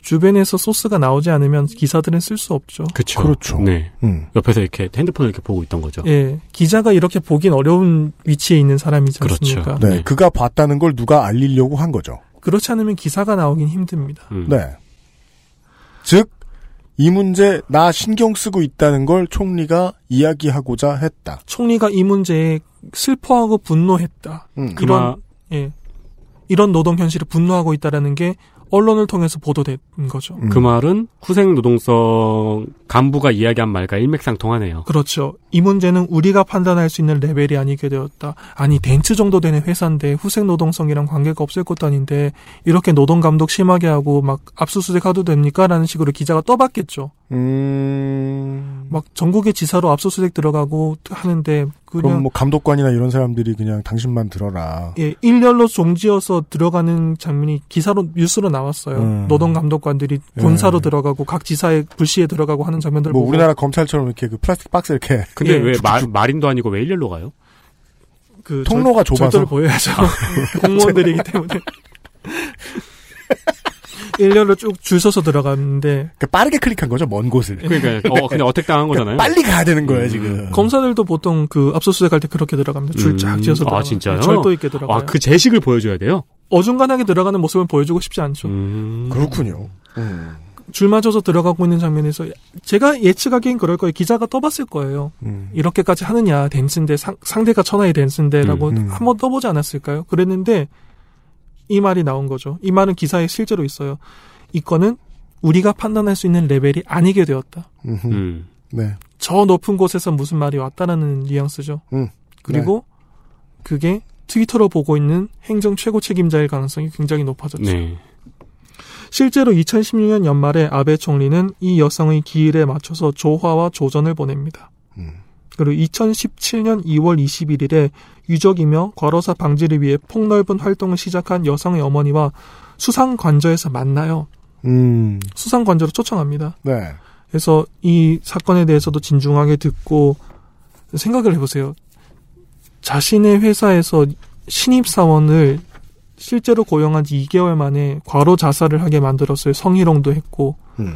주변에서 소스가 나오지 않으면 기사들은 쓸 수 없죠. 그쵸. 그렇죠. 네. 음. 옆에서 이렇게 핸드폰을 이렇게 보고 있던 거죠. 예, 기자가 이렇게 보긴 어려운 위치에 있는 사람이지 그렇죠. 않습니까? 네, 네. 그가 봤다는 걸 누가 알리려고 한 거죠. 그렇지 않으면 기사가 나오긴 힘듭니다. 음. 네. 즉, 이 문제 나 신경 쓰고 있다는 걸 총리가 이야기하고자 했다. 총리가 이 문제에 슬퍼하고 분노했다. 음. 이런 예, 이런 노동 현실에 분노하고 있다라는 게 언론을 통해서 보도된 거죠. 음. 그 말은 후생 노동성 간부가 이야기한 말과 일맥상통하네요. 그렇죠. 이 문제는 우리가 판단할 수 있는 레벨이 아니게 되었다. 아니 덴츠 정도 되는 회사인데 후생 노동성이랑 관계가 없을 것도 아닌데 이렇게 노동 감독 심하게 하고 막 압수수색 하도 됩니까?라는 식으로 기자가 떠받겠죠. 음. 막 전국의 지사로 압수수색 들어가고 하는데 그럼 뭐 감독관이나 이런 사람들이 그냥 당신만 들어라. 예, 일렬로 종지어서 들어가는 장면이 기사로 뉴스로 나왔어요. 음. 노동 감독관들이 본사로 예. 들어가고 각 지사의 불시에 들어가고 하는 장면들 뭐 보고 우리나라 검찰처럼 이렇게 그 플라스틱 박스 이렇게 근데 예. 왜 마, 마린도 아니고 왜 일렬로 가요? 그 통로가 절, 좁아서. 절도를 보여야죠. 공무원들이기 때문에. 일렬로 쭉 줄 서서 들어갔는데 그러니까 빠르게 클릭한 거죠, 먼 곳을. 그러니까 어 그냥 어택 당한 거잖아요. 빨리 가야 되는 거예요, 음. 지금. 검사들도 보통 그 압수수색 할 때 그렇게 들어갑니다. 줄쫙 음. 지어서 아, 들어가요. 진짜요? 절도 있게 들어가요. 아그 제식을 보여줘야 돼요. 어중간하게 들어가는 모습을 보여주고 싶지 않죠. 음. 그렇군요. 음. 줄 맞아서 들어가고 있는 장면에서 제가 예측하기엔 그럴 거예요. 기자가 떠봤을 거예요. 음. 이렇게까지 하느냐 댄스인데 상, 상대가 천하의 댄스인데라고 음, 음. 한번 떠보지 않았을까요? 그랬는데 이 말이 나온 거죠. 이 말은 기사에 실제로 있어요. 이 건은 우리가 판단할 수 있는 레벨이 아니게 되었다. 음. 네. 저 높은 곳에서 무슨 말이 왔다라는 뉘앙스죠. 음. 그리고 그게 트위터로 보고 있는 행정 최고 책임자일 가능성이 굉장히 높아졌죠. 네. 실제로 2016년 연말에 아베 총리는 이 여성의 기일에 맞춰서 조화와 조전을 보냅니다. 음. 그리고 2017년 2월 21일에 유족이며 과로사 방지를 위해 폭넓은 활동을 시작한 여성의 어머니와 수상관저에서 만나요. 음, 수상관저로 초청합니다. 네. 그래서 이 사건에 대해서도 진중하게 듣고 생각을 해보세요. 자신의 회사에서 신입사원을 실제로 고용한 지 2개월 만에 과로 자살을 하게 만들었어요. 성희롱도 했고. 음.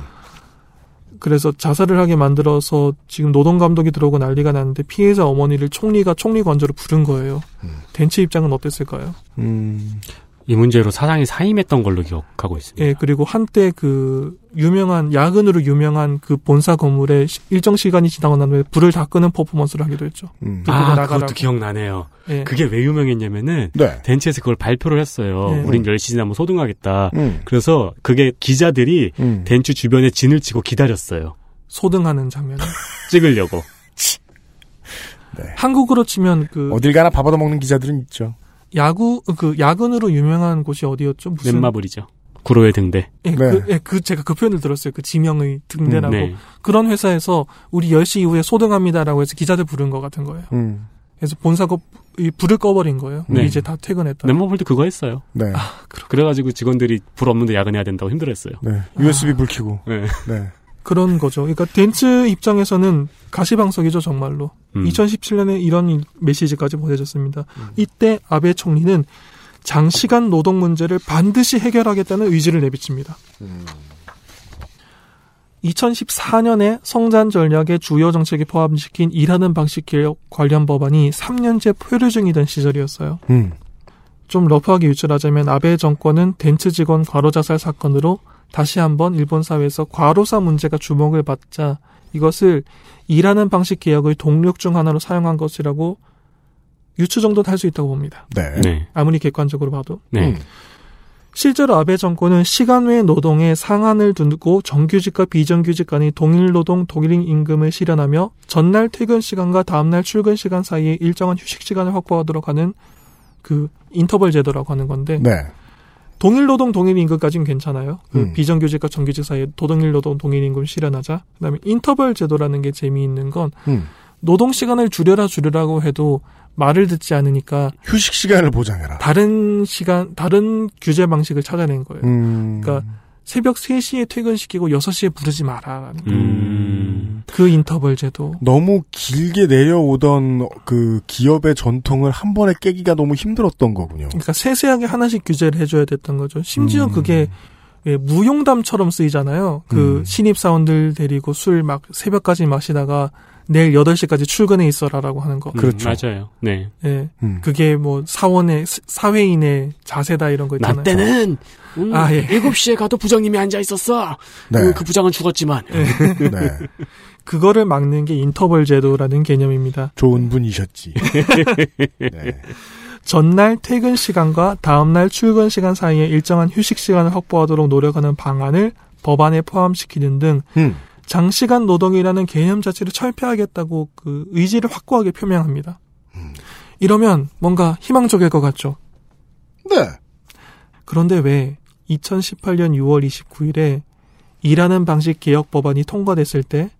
그래서 자살을 하게 만들어서 지금 노동 감독이 들어오고 난리가 났는데 피해자 어머니를 총리가 총리 관저로 부른 거예요. 덴츠 입장은 어땠을까요? 음, 이 문제로 사장이 사임했던 걸로 기억하고 있습니다. 예, 그리고 한때 그 유명한 야근으로 유명한 그 본사 건물에 시- 일정 시간이 지나고 난 후에 불을 다 끄는 퍼포먼스를 하기도 했죠. 음. 아, 나가라고. 그것도 기억나네요. 예. 그게 왜 유명했냐면은 네. 덴치에서 그걸 발표를 했어요. 네. 우린 10시 지나면 소등하겠다. 음, 그래서 그게 기자들이 음. 덴츠 주변에 진을 치고 기다렸어요. 소등하는 장면. 찍으려고. 한국으로 치면 그 어딜 가나 밥 얻어먹는 기자들은 있죠. 야구 그 야근으로 유명한 곳이 어디였죠? 무슨 넷마블이죠. 구로의 등대. 예, 네. 그, 예, 그 제가 그 표현을 들었어요. 그 지명의 등대라고 네. 그런 회사에서 우리 10시 이후에 소등합니다라고 해서 기자들 부른 것 같은 거예요. 음, 그래서 본사가 이 불을 꺼버린 거예요. 네. 이제 다 퇴근했다. 넷마블도 그거 했어요. 네. 그래가지고 직원들이 불 없는데 야근해야 된다고 힘들었어요. 네. USB 불 켜고. 네. 네. 그런 거죠. 그러니까 덴츠 입장에서는 가시방석이죠, 정말로. 음. 2017년에 이런 일- 메시지까지 보내졌습니다. 이때 아베 총리는 장시간 노동 문제를 반드시 해결하겠다는 의지를 내비칩니다. 2014년에 성장 전략의 주요 정책에 포함시킨 일하는 방식 개혁 관련 법안이 3년째 표류 중이던 시절이었어요. 음, 좀 러프하게 유출하자면 아베 정권은 덴츠 직원 과로 자살 사건으로 다시 한번 일본 사회에서 과로사 문제가 주목을 받자 이것을 일하는 방식 개혁의 동력 중 하나로 사용한 것이라고 유추 정도는 할 수 있다고 봅니다. 네. 네. 아무리 객관적으로 봐도. 네. 음. 실제로 아베 정권은 시간 외 노동에 상한을 두고 정규직과 비정규직 간의 동일 노동 동일 임금을 실현하며 전날 퇴근 시간과 다음날 출근 시간 사이에 일정한 휴식 시간을 확보하도록 하는 그 인터벌 제도라고 하는 건데 네. 동일 노동 동일 임금까지는 괜찮아요. 그 음. 비정규직과 정규직 사이에 도동일 노동 동일 임금 실현하자. 그다음에 인터벌 제도라는 게 재미있는 건 음. 노동 시간을 줄여라 줄여라고 해도 말을 듣지 않으니까 휴식 시간을 보장해라. 다른 시간 다른 규제 방식을 찾아낸 거예요. 음. 그러니까 새벽 3시에 퇴근시키고 6시에 부르지 마라라는 거. 음. 그 인터벌 제도. 너무 길게 내려오던 그 기업의 전통을 한 번에 깨기가 너무 힘들었던 거군요. 그러니까 세세하게 하나씩 규제를 해줘야 됐던 거죠. 심지어 음. 그게 예, 무용담처럼 쓰이잖아요. 그 음. 신입 사원들 데리고 술 막 새벽까지 마시다가 내일 8시까지 출근해 있어라라고 하는 거. 음, 그렇죠. 맞아요. 네. 예. 음. 그게 뭐 사원의 사회인의 자세다 이런 거 있잖아요. 나 때는 음, 아, 예. 7시에 가도 부장님이 앉아 있었어. 네. 그, 그 부장은 죽었지만. 네. 그거를 막는 게 인터벌 제도라는 개념입니다. 좋은 분이셨지. 네. 전날 퇴근 시간과 다음날 출근 시간 사이에 일정한 휴식 시간을 확보하도록 노력하는 방안을 법안에 포함시키는 등 음. 장시간 노동이라는 개념 자체를 철폐하겠다고 그 의지를 확고하게 표명합니다. 이러면 뭔가 희망적일 것 같죠. 네. 그런데 왜 2018년 6월 29일에 일하는 방식 개혁 법안이 통과됐을 때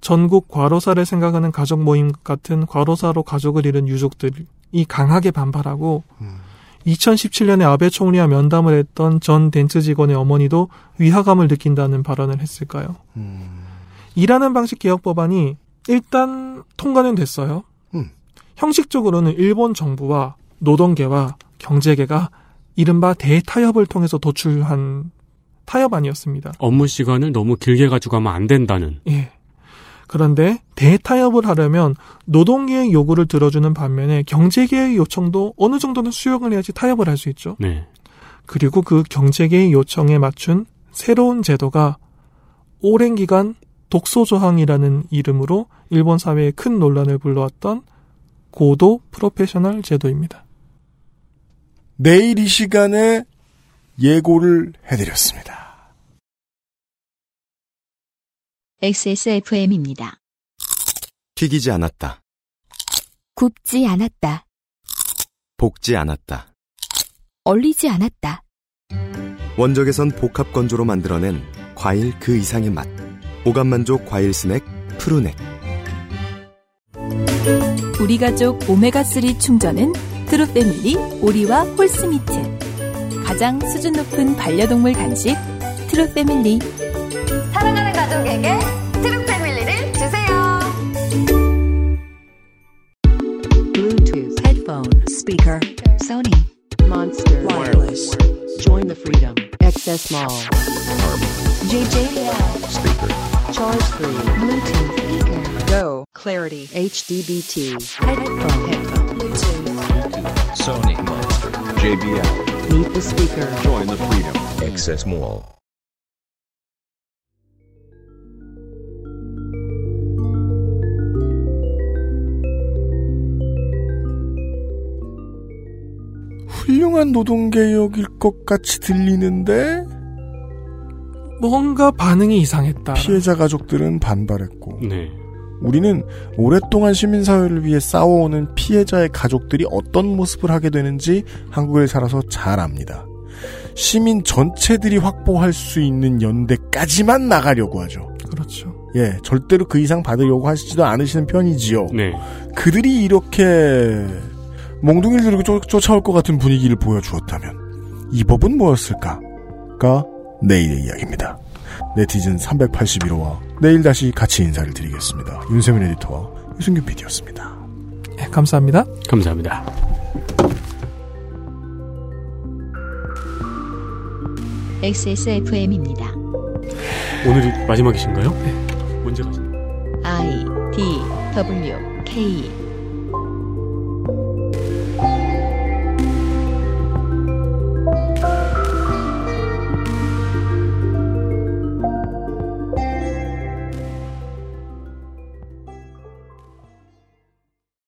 전국 과로사를 생각하는 가족 모임 같은 과로사로 가족을 잃은 유족들이 강하게 반발하고 2017년에 아베 총리와 면담을 했던 전 덴츠 직원의 어머니도 위화감을 느낀다는 발언을 했을까요? 일하는 방식 개혁 법안이 일단 통과는 됐어요. 음. 형식적으로는 일본 정부와 노동계와 경제계가 이른바 대타협을 통해서 도출한 타협안이었습니다. 업무 시간을 너무 길게 가지고 가면 안 된다는. 예. 그런데 대타협을 하려면 노동계의 요구를 들어주는 반면에 경제계의 요청도 어느 정도는 수용을 해야지 타협을 할 수 있죠. 네. 그리고 그 경제계의 요청에 맞춘 새로운 제도가 오랜 기간 독소조항이라는 이름으로 일본 사회에 큰 논란을 불러왔던 고도 프로페셔널 제도입니다. 내일 이 시간에 예고를 해드렸습니다. XSFM입니다. 튀기지 않았다. 굽지 않았다. 볶지 않았다. 얼리지 않았다. 원적외선 복합 건조로 만들어낸 과일 그 이상의 맛. 오감 만족 과일 스낵 푸르넥. 우리 가족 오메가3 충전은 트루패밀리 오리와 홀스미트. 가장 수준 높은 반려동물 간식 트루패밀리. 사랑하는 가족에게 트루 패밀리를 주세요. Bluetooth headphone speaker Sony Monster wireless. Join the freedom. XS Mall. JJL speaker. Charge 3 Bluetooth speaker. Go Clarity HDBT headphone headphone Bluetooth. Sony Monster. JBL. Meet the speaker. Join the freedom. Access Mall. 훌륭한 노동개혁일 것 같이 들리는데 뭔가 반응이 이상했다. 피해자 가족들은 반발했고 네. 우리는 오랫동안 시민사회를 위해 싸워오는 피해자의 가족들이 어떤 모습을 하게 되는지 한국에 살아서 잘 압니다. 시민 전체들이 확보할 수 있는 연대까지만 나가려고 하죠. 그렇죠. 예, 절대로 그 이상 받으려고 하시지도 않으시는 편이지요. 네. 그들이 이렇게 몽둥이를 들고 쫓, 쫓아올 것 같은 분위기를 보여주었다면 이 법은 뭐였을까?가 내일의 이야기입니다. 네티즌 381호와 내일 다시 같이 인사를 드리겠습니다. 윤세민 에디터와 유승균 PD였습니다. 네, 감사합니다. 감사합니다. XSFM입니다. 오늘이 마지막이신가요? 네. 언제 가시나요? I D W K